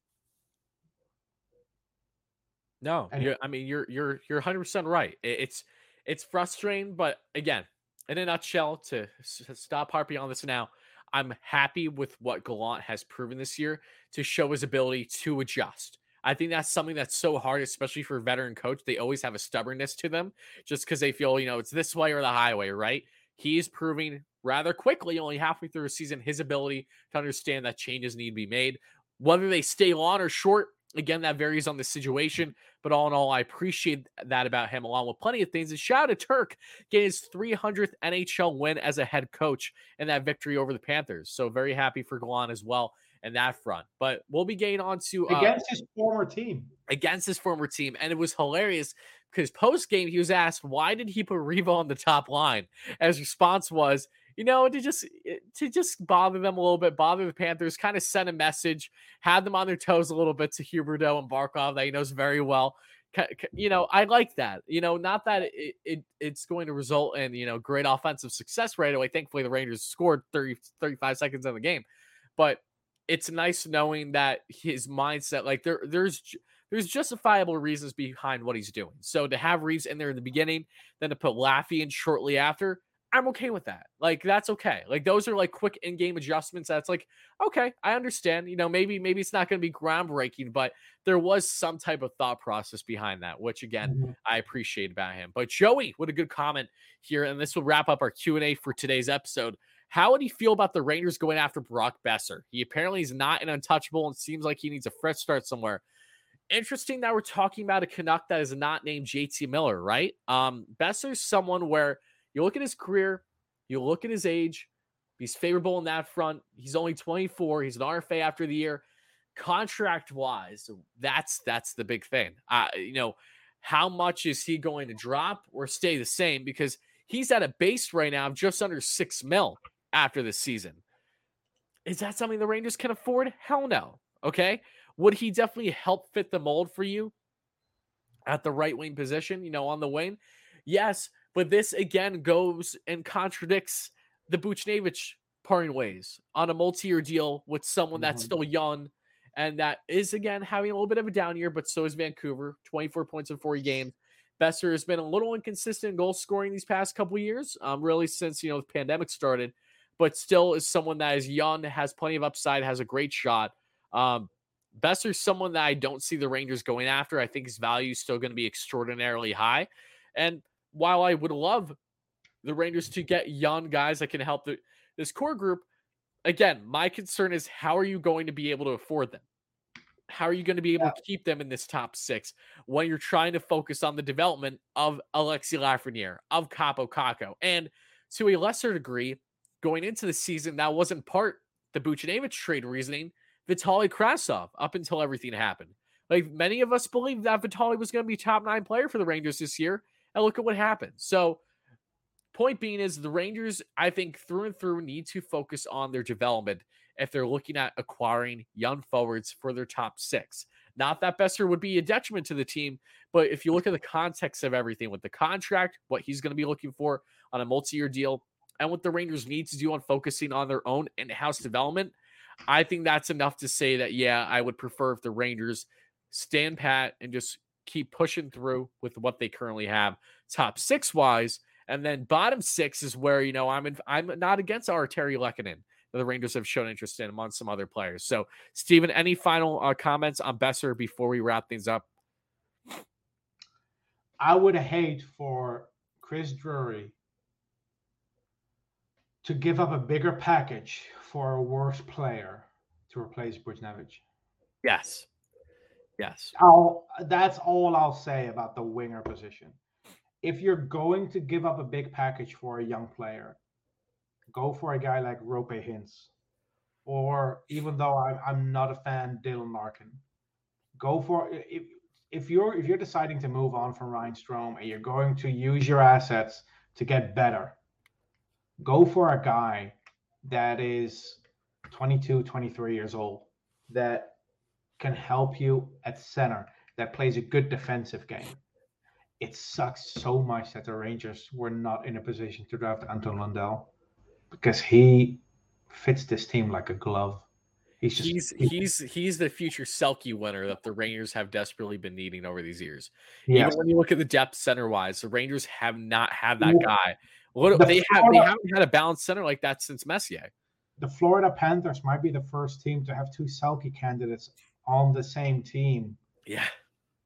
No, and, I mean you're you're you're 100 percent right. It's it's frustrating, but again, in a nutshell, to stop harping on this now, I'm happy with what Gallant has proven this year to show his ability to adjust. I think that's something that's so hard, especially for a veteran coach. They always have a stubbornness to them just because they feel, you know, it's this way or the highway, right? He's proving rather quickly, only halfway through a season, his ability to understand that changes need to be made. Whether they stay long or short, Again, that varies on the situation, but all in all, I appreciate that about him, along with plenty of things. And shout out to Turk getting his 300th NHL win as a head coach and that victory over the Panthers. So very happy for Gallant as well in that front. But we'll be getting on to uh, against his former team. Against his former team, and it was hilarious because post game he was asked why did he put Revo on the top line. And his response was you know, to just eh, to just bother them a little bit, bother the Panthers, kind of send a message, have them on their toes a little bit to Huberdeau and Barkov that he knows very well. You know, I like that. You know, not that it, it it's going to result in you know great offensive success right away. Thankfully, the Rangers scored 30, 35 seconds in the game, but it's nice knowing that his mindset, like there, there's there's justifiable reasons behind what he's doing. So to have Reaves in there in the beginning, then to put Laffy in shortly after, I'm okay with that. Like that's okay. Like those are like quick in-game adjustments. That's like okay, I understand. You know, maybe maybe it's not going to be groundbreaking, but there was some type of thought process behind that, which again mm-hmm. I appreciate about him. But Joey, what a good comment here, and this will wrap up our Q and A for today's episode. How would he feel about the Rangers going after Brock Boeser? He apparently is not an untouchable and seems like he needs a fresh start somewhere. Interesting that we're talking about a Canuck that is not named JT Miller, right? Um, Boeser's someone where you look at his career, you look at his age, he's favorable in that front. He's only 24. He's an RFA after the year. Contract wise, that's that's the big thing. Uh, you know, how much is he going to drop or stay the same? Because he's at a base right now of just under six mil after this season. Is that something the Rangers can afford? Hell no. Okay. Would he definitely help fit the mold for you at the right wing position, you know, on the wing? Yes, but this again goes and contradicts the Buchnevich parting ways on a multi-year deal with someone that's mm-hmm. still young and that is again having a little bit of a down year, but so is Vancouver, 24 points in 40 games. Boeser has been a little inconsistent in goal scoring these past couple years, um, really since you know the pandemic started, but still is someone that is young, has plenty of upside, has a great shot. Um, Boeser's someone that I don't see the Rangers going after. I think his value is still going to be extraordinarily high. And while I would love the Rangers to get young guys that can help the, this core group, again, my concern is how are you going to be able to afford them? How are you going to be able yeah. to keep them in this top six when you're trying to focus on the development of Alexi Lafreniere, of Kaapo Kakko, and to a lesser degree, going into the season, that wasn't part the Buchnevich trade reasoning. Vitaly Kravtsov up until everything happened. Like many of us believed that Vitaly was going to be top nine player for the Rangers this year, and look at what happened. So, point being is the Rangers, I think through and through, need to focus on their development if they're looking at acquiring young forwards for their top six. Not that Boeser would be a detriment to the team, but if you look at the context of everything with the contract, what he's going to be looking for on a multi-year deal, and what the Rangers need to do on focusing on their own in-house development, I think that's enough to say that yeah, I would prefer if the Rangers stand pat and just keep pushing through with what they currently have top six wise. And then bottom six is where you know I'm in, I'm not against Artturi Lehkonen the Rangers have shown interest in among some other players. So, Steven, any final uh, comments on Boeser before we wrap things up? I would hate for Chris Drury to give up a bigger package for a worse player to replace Buchnevich. Yes. Yes. I'll, that's all I'll say about the winger position. If you're going to give up a big package for a young player, go for a guy like Roope Hintz. Or even though I'm, I'm not a fan, Dylan Larkin. Go for if if you're if you're deciding to move on from Ryan Strome and you're going to use your assets to get better, go for a guy that is 22, 23 years old that can help you at center, that plays a good defensive game. It sucks so much that the Rangers were not in a position to draft Anton Lundell because he fits this team like a glove. He's just, he's he's he's the future Selke winner that the Rangers have desperately been needing over these years. Yes. Even when you look at the depth center wise, the Rangers have not had that guy. What the they Florida, have they haven't had a balanced center like that since Messier. The Florida Panthers might be the first team to have two Selkie candidates on the same team. Yeah.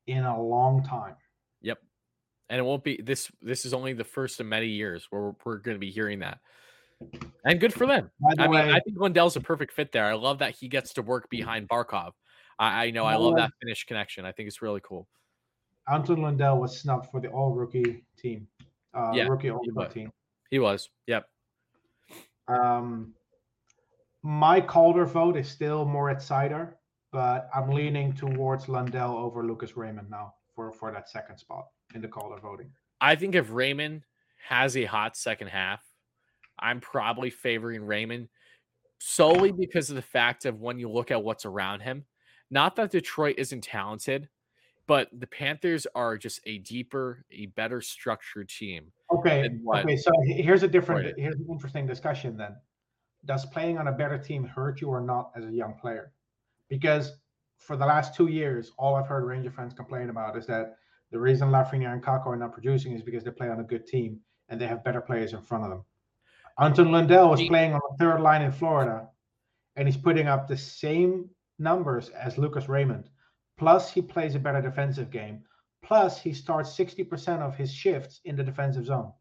In a long time. Yep. And it won't be this this is only the first of many years where we're, we're going to be hearing that. And good for them. I way, mean, I think Lundell's a perfect fit there. I love that he gets to work behind Barkov. I, I know I love that Finnish connection. I think it's really cool. Anton Lundell was snubbed for the all rookie team. Uh, yeah, rookie all team. He was. Yep. Um, my Calder vote is still Moritz Seider, but I'm leaning towards Lundell over Lucas Raymond now for, for that second spot in the Calder voting. I think if Raymond has a hot second half, I'm probably favoring Raymond solely because of the fact of when you look at what's around him. Not that Detroit isn't talented, but the Panthers are just a deeper, a better structured team. Okay. Okay. So here's a different, here's an interesting discussion then. Does playing on a better team hurt you or not as a young player? Because for the last two years, all I've heard Ranger fans complain about is that the reason Lafreniere and Kakko are not producing is because they play on a good team and they have better players in front of them. Anton Lundell was playing on the third line in Florida, and he's putting up the same numbers as Lucas Raymond. Plus, he plays a better defensive game. Plus, he starts 60% of his shifts in the defensive zone.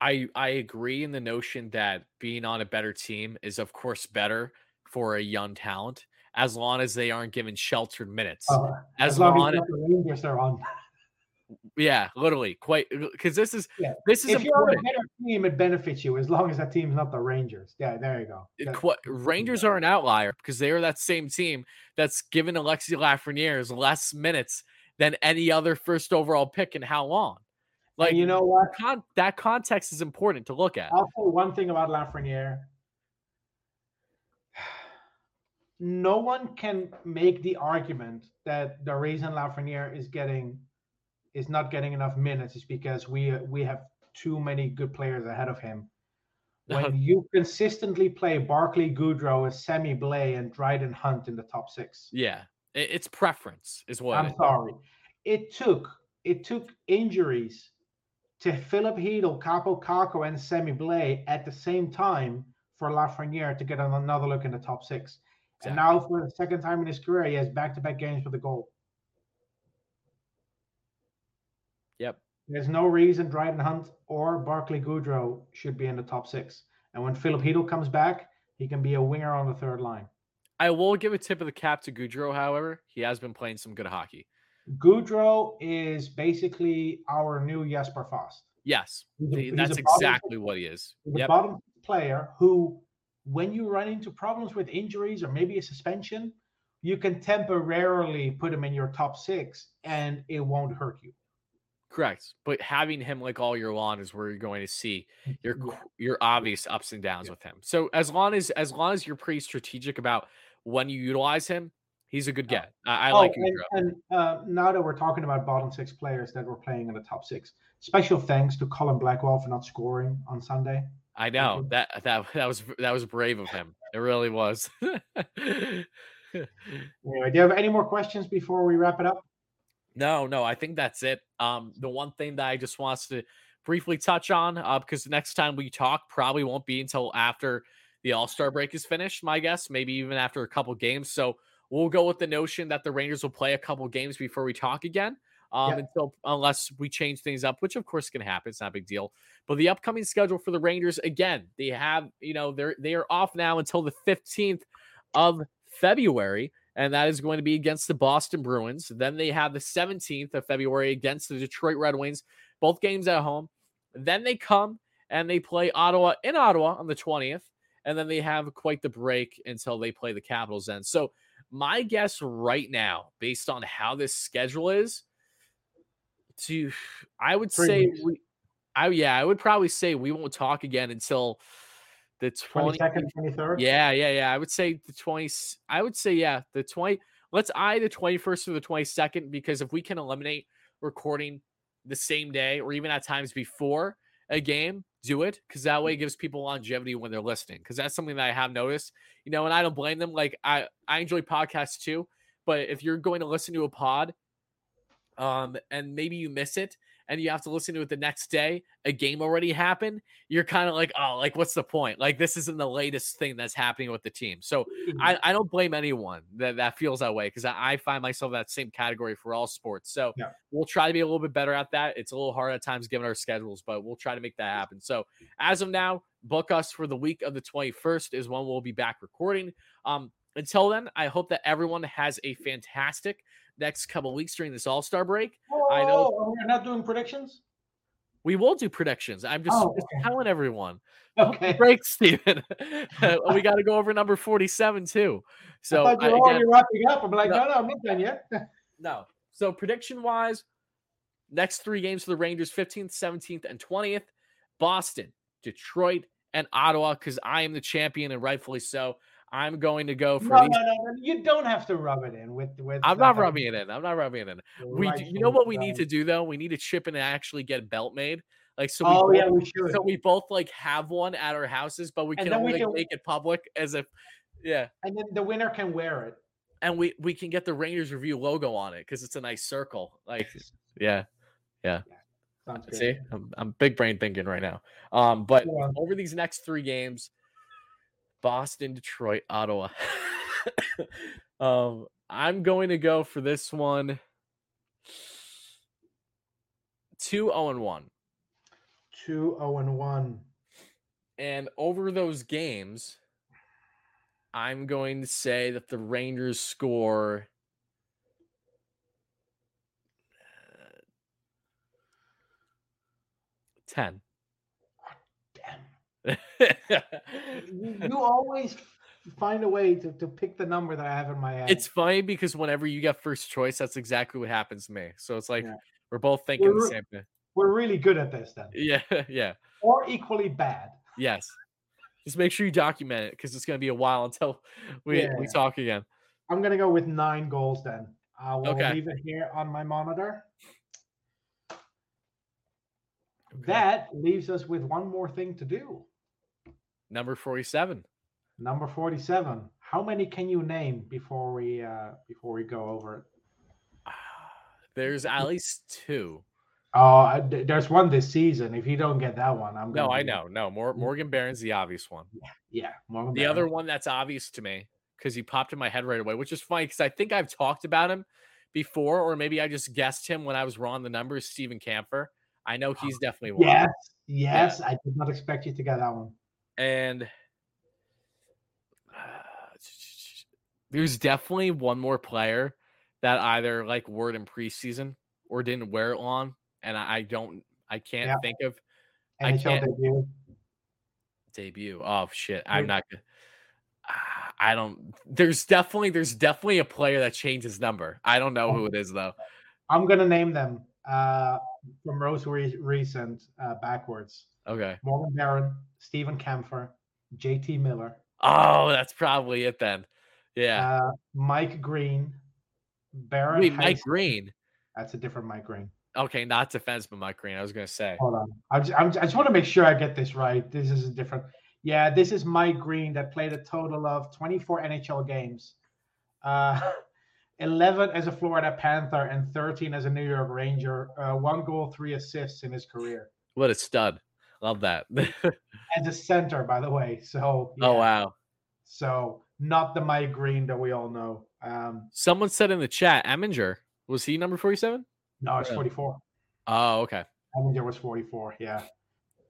I I agree in the notion that being on a better team is of course better for a young talent as long as they aren't given sheltered minutes. Uh, as, as, long, long as the Rangers are on. Yeah, literally, quite because this is yeah. this is if important. you're on a better team, it benefits you as long as that team's not the Rangers. Yeah, there you go. Qu- Rangers are an outlier because they are that same team that's given Alexi Lafreniere less minutes than any other first overall pick in how long. Like and you know what, con- that context is important to look at. I'll say one thing about Lafreniere. No one can make the argument that the reason Lafreniere is getting is not getting enough minutes is because we we have too many good players ahead of him. Uh-huh. When you consistently play Barclay Goodrow and Sammy Blais and Dryden Hunt in the top six. Yeah. It's preference, is what I'm sorry. It took it took injuries to Filip Chytil, Kaapo Kakko, and Semi Blais at the same time for Lafreniere to get another look in the top six. And now, for the second time in his career, he has back to back games with a goal. Yep. There's no reason Dryden Hunt or Barclay Goodrow should be in the top six. And when Filip Chytil comes back, he can be a winger on the third line. I will give a tip of the cap to Goodrow, however. He has been playing some good hockey. Goodrow is basically our new Jesper Fast. Yes, He's a- he's that's exactly what he is. He's Yep. bottom player who, when you run into problems with injuries or maybe a suspension, you can temporarily put him in your top six and it won't hurt you. Correct. But having him like all year long is where you're going to see your your obvious ups and downs with him. So as long as as long as you're pretty strategic about when you utilize him, he's a good get. I, I Oh, like and, and uh, now that we're talking about bottom six players that were playing in the top six, special thanks to Colin Blackwell for not scoring on Sunday. I know that that that was that was brave of him. It really was. Anyway, do you have any more questions before we wrap it up? No, no, I think that's it. Um, the one thing that I just wants to briefly touch on, uh, because the next time we talk probably won't be until after the All Star break is finished. My guess, maybe even after a couple games. So we'll go with the notion that the Rangers will play a couple games before we talk again. Um, Yeah. until unless we change things up, which of course can happen. It's not a big deal. But the upcoming schedule for the Rangers, again, they have, you know, they're they are off now until the 15th of February and that is going to be against the Boston Bruins. Then they have the 17th of February against the Detroit Red Wings, both games at home. Then they come and they play Ottawa in Ottawa on the 20th, and then they have quite the break until they play the Capitals then. So, my guess right now, based on how this schedule is, to I would Three say weeks. we, I yeah, I would probably say we won't talk again until the 20, 22nd, 23rd? yeah, yeah, yeah. I would say the 20 I would say yeah, the 20 let's eye the 21st or the 22nd because if we can eliminate recording the same day or even at times before a game, do it because that way it gives people longevity when they're listening. Because that's something that I have noticed, you know, and I don't blame them. Like I I enjoy podcasts too, but if you're going to listen to a pod, um, and maybe you miss it and you have to listen to it the next day, a game already happened, you're kind of like, oh, like what's the point? Like this isn't the latest thing that's happening with the team. So I, I don't blame anyone that, that feels that way because I, I find myself in that same category for all sports. So Yeah. we'll try to be a little bit better at that. It's a little hard at times given our schedules, but we'll try to make that happen. So as of now, book us for the week of the 21st is when we'll be back recording. Um, until then, I hope that everyone has a fantastic next couple weeks during this All Star break. I know- Oh, we're not doing predictions? We will do predictions. I'm just, Oh, just okay. telling everyone. Okay. Break, Steven. we got to go over number 47 too. So I thought you were already wrapping up. I'm like, No. no, no, I'm not done yet. No. So prediction wise, next three games for the Rangers 15th, 17th, and 20th. Boston, Detroit, and Ottawa, because I am the champion and rightfully so. I'm going to go for no, these. no, no, no, you don't have to rub it in with with. I'm not rubbing it in. I'm not rubbing it in. We, right you know what we need to do though? We need to chip in and actually get a belt made. Like so. We Oh both, yeah, we should. So we both like have one at our houses, but we And can only we can- make it public as if, yeah. and then the winner can wear it. And we we can get the Rangers review logo on it because it's a nice circle. Like, yeah. Sounds good. See, I'm, I'm big brain thinking right now. Um, but Yeah. over these next three games, Boston, Detroit, Ottawa. um, I'm going to go for this one. 2 0 and 1. 2 0 and 1. And over those games, I'm going to say that the Rangers score uh, 10. You, you always find a way to, to pick the number that I have in my head. It's funny because whenever you get first choice, that's exactly what happens to me. So it's like Yeah. we're both thinking the We're- same thing. we're really good at this then, Yeah, yeah, or equally bad. yes. Just make sure you document it because it's going to be a while until we, we talk again. I'm gonna go with nine goals then. I will Okay. leave it here on my monitor. Okay. That leaves us with one more thing to do. Number 47. Number 47. How many can you name before we uh before we go over it? There's at least two. Oh, there's one this season. If you don't get that one, I'm No, gonna No, I know. No, Mor- Morgan Barron's the obvious one. Yeah, Morgan The Barron. other one that's obvious to me because he popped in my head right away, which is funny because I think I've talked about him before, or maybe I just guessed him when I was wrong. The number is Steven Kampfer. I know he's definitely one. Yes, yes. I did not expect you to get that one. And there's definitely one more player that either like wore it in preseason or didn't wear it long, and I, I don't, I can't Yeah. think of I can't- debut. debut. Oh shit, I'm not. gonna- I don't. There's definitely there's definitely a player that changed his number. I don't know who it is though. I'm gonna name them uh, from most re- recent uh, backwards. Okay. Morgan Barron, Steven Kampfer, JT Miller, Oh, that's probably it then. Yeah. uh, Mike Green, Barron. Wait, Mike Green. That's a different Mike Green. Okay, not defenseman Mike Green. I was gonna say. Hold on. I'm just, I'm, I just want to make sure I get this right. This is a different. Yeah, this is Mike Green that played a total of 24 NHL games, uh, 11 as a Florida Panther and 13 as a New York Ranger. Uh, one goal, three assists in his career What a stud. Love that. as a center, by the way. So Oh wow. So not the Mike Green that we all know. Um, Someone said in the chat, Eminger. Was he number 47? no, it's 44. Oh, okay. Eminger was 44. Yeah.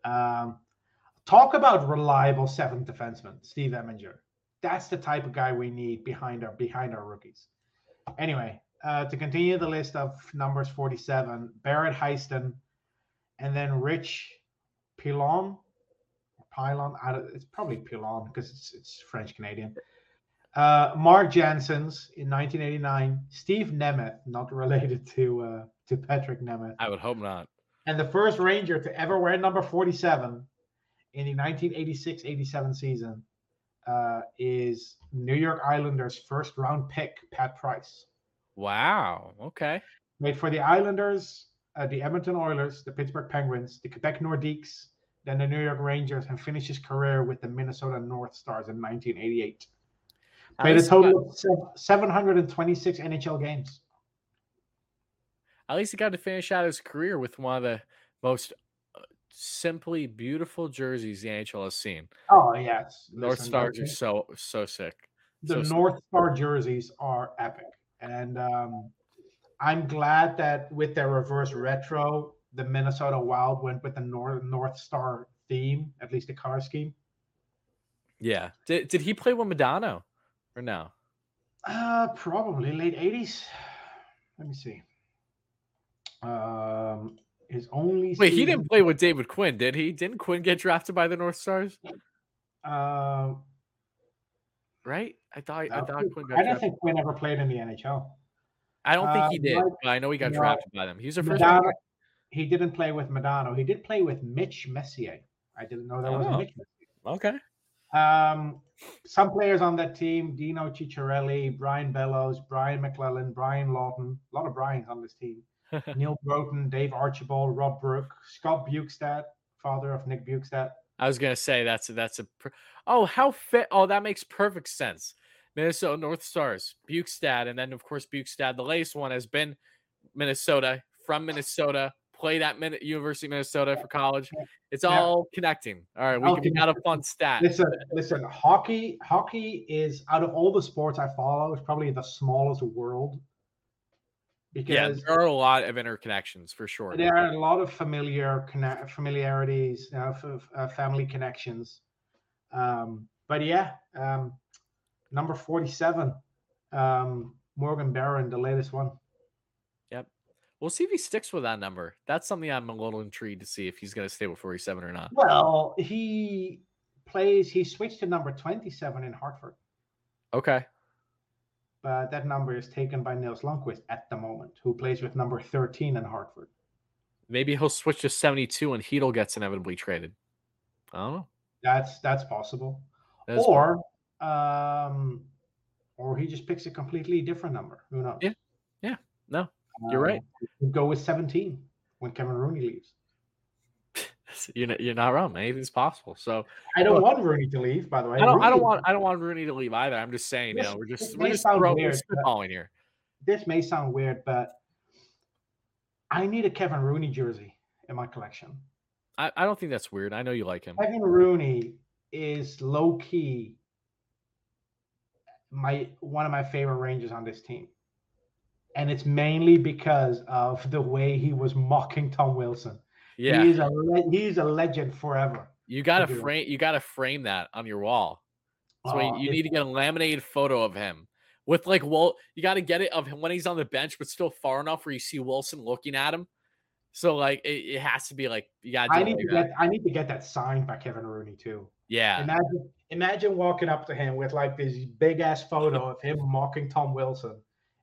Um, talk about reliable seventh defenseman, Steve Eminger. That's the type of guy we need behind our behind our rookies. Anyway, uh, to continue the list of numbers 47, Barrett Heisten, and then Rich Pilon. Pilon, I don't, it's probably Pilon because it's, it's French Canadian. Uh, Mark Janssens in 1989. Steve Nemeth, not related to uh, to Patrik Nemeth. I would hope not. And the first Ranger to ever wear number 47 in the 1986 87 season uh, is New York Islanders' first round pick, Pat Price. Wow. Okay. Played for the Islanders, uh, the Edmonton Oilers, the Pittsburgh Penguins, the Quebec Nordiques, then the New York Rangers, and finished his career with the Minnesota North Stars in 1988. At Played a he got, total of 726 NHL games. at least he got to finish out his career with one of the most uh, simply beautiful jerseys the NHL has seen. Oh, yes. North Listen, Stars are so so sick. the So sick. North Star jerseys are epic, and um, I'm glad that with their reverse retro, the Minnesota Wild went with the North North Star theme, at least the color scheme. Yeah. Did did he play with Modano or no? Uh, probably late '80s. Let me see. Um, his only Wait, he didn't play with David Quinn, did he? Didn't Quinn get drafted by the North Stars? Uh, Right? I thought I thought Quinn got I don't think Quinn ever played in the NHL. I don't think uh, he did, but I know he got no, drafted by them. He was a first Modano, he didn't play with Modano. He did play with Mitch Messier. I didn't know was a Oh. Mitch Messier. Okay. Um, some players on that team: Dino Ciccarelli, Brian Bellows, Brian MacLellan, Brian Lawton. A lot of Brian's on this team. Neal Broten, Dave Archibald, Rob Brooke, Scott Bjugstad, father of Nick Bjugstad. I was gonna say that's a, that's a. Oh, how fit! Oh, that makes perfect sense. Minnesota North Stars, Bjugstad, and then of course Bjugstad. The latest one has been Minnesota from Minnesota. Played at Min- University of Minnesota for college. It's Yeah. all connecting. All right, we, All can- got a fun stat. Listen, listen. Hockey, hockey is out of all the sports I follow, is probably the smallest world because Yeah, there are a lot of interconnections for sure. there are a lot of familiar conne- familiarities, uh, f- uh, family connections. Um, but yeah, um, number forty-seven, um, Morgan Barron, the latest one. Yep. We'll see if he sticks with that number. That's something I'm a little intrigued to see if he's going to stay with 47 or not. Well, he plays. He switched to number twenty-seven in Hartford, Okay. but that number is taken by Nils Lundkvist at the moment, who plays with number thirteen in Hartford. Maybe he'll switch to 72 and Chytil gets inevitably traded. I don't know. That's that's possible. That's or um, or he just picks a completely different number. Who knows? Yeah. Yeah. No, you're right. Um, he'd go with 17 when Kevin Rooney leaves. you're not, you're not wrong. Anything's possible. So I don't Look, want Rooney to leave, by the way. I don't. I don't want. I don't want Rooney to leave either. I'm just saying. You This- know, we're just may we're just sound throwing, weird, here. This may sound weird, but I need a Kevin Rooney jersey in my collection. I, I don't think that's weird. I know you like him. Kevin Rooney is low key my one of my favorite Rangers on this team. And it's mainly because of the way he was mocking Tom Wilson. Yeah, He's a le- he's a legend forever. you gotta do. frame you gotta frame that on your wall. So Oh, you need to get a laminated photo of him with like well, you got to get it of him when he's on the bench, but still far enough where you see Wilson looking at him. So like it, it has to be like you got. I need to get I need to get that signed by Kevin Rooney too. Yeah, Imagine imagine walking up to him with like this big ass photo of him mocking Tom Wilson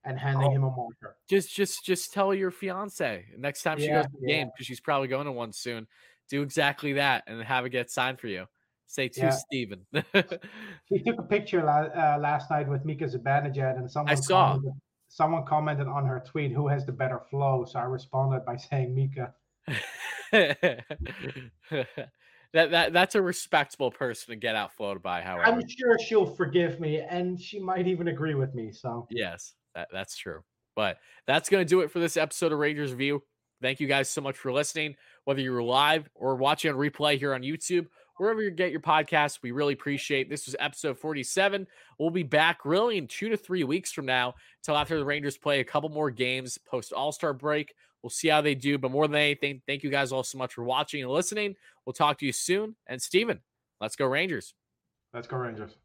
and handing Oh. him a marker. just just just tell your fiance next time she Yeah, goes to the yeah. game because she's probably going to one soon. Do exactly that and have it get signed for you. Say to Yeah. Steven. She took a picture la- uh, last night with Mika Zibanejad, and someone saw. Commented, someone commented on her tweet, "Who has the better flow?" So I responded by saying Mika. that that that's a respectable person to get outflowed by. However, I'm sure she'll forgive me, and she might even agree with me. So yes, that, that's true. But that's going to do it for this episode of Rangers View. Thank you guys so much for listening. Whether you're live or watching on replay here on YouTube, wherever you get your podcast, we really appreciate. This was episode 47. We'll be back really in two to three weeks from now until after the Rangers play a couple more games post All Star break. We'll see how they do. But more than anything, thank you guys all so much for watching and listening. We'll talk to you soon. And Steven, let's go Rangers. let's go Rangers.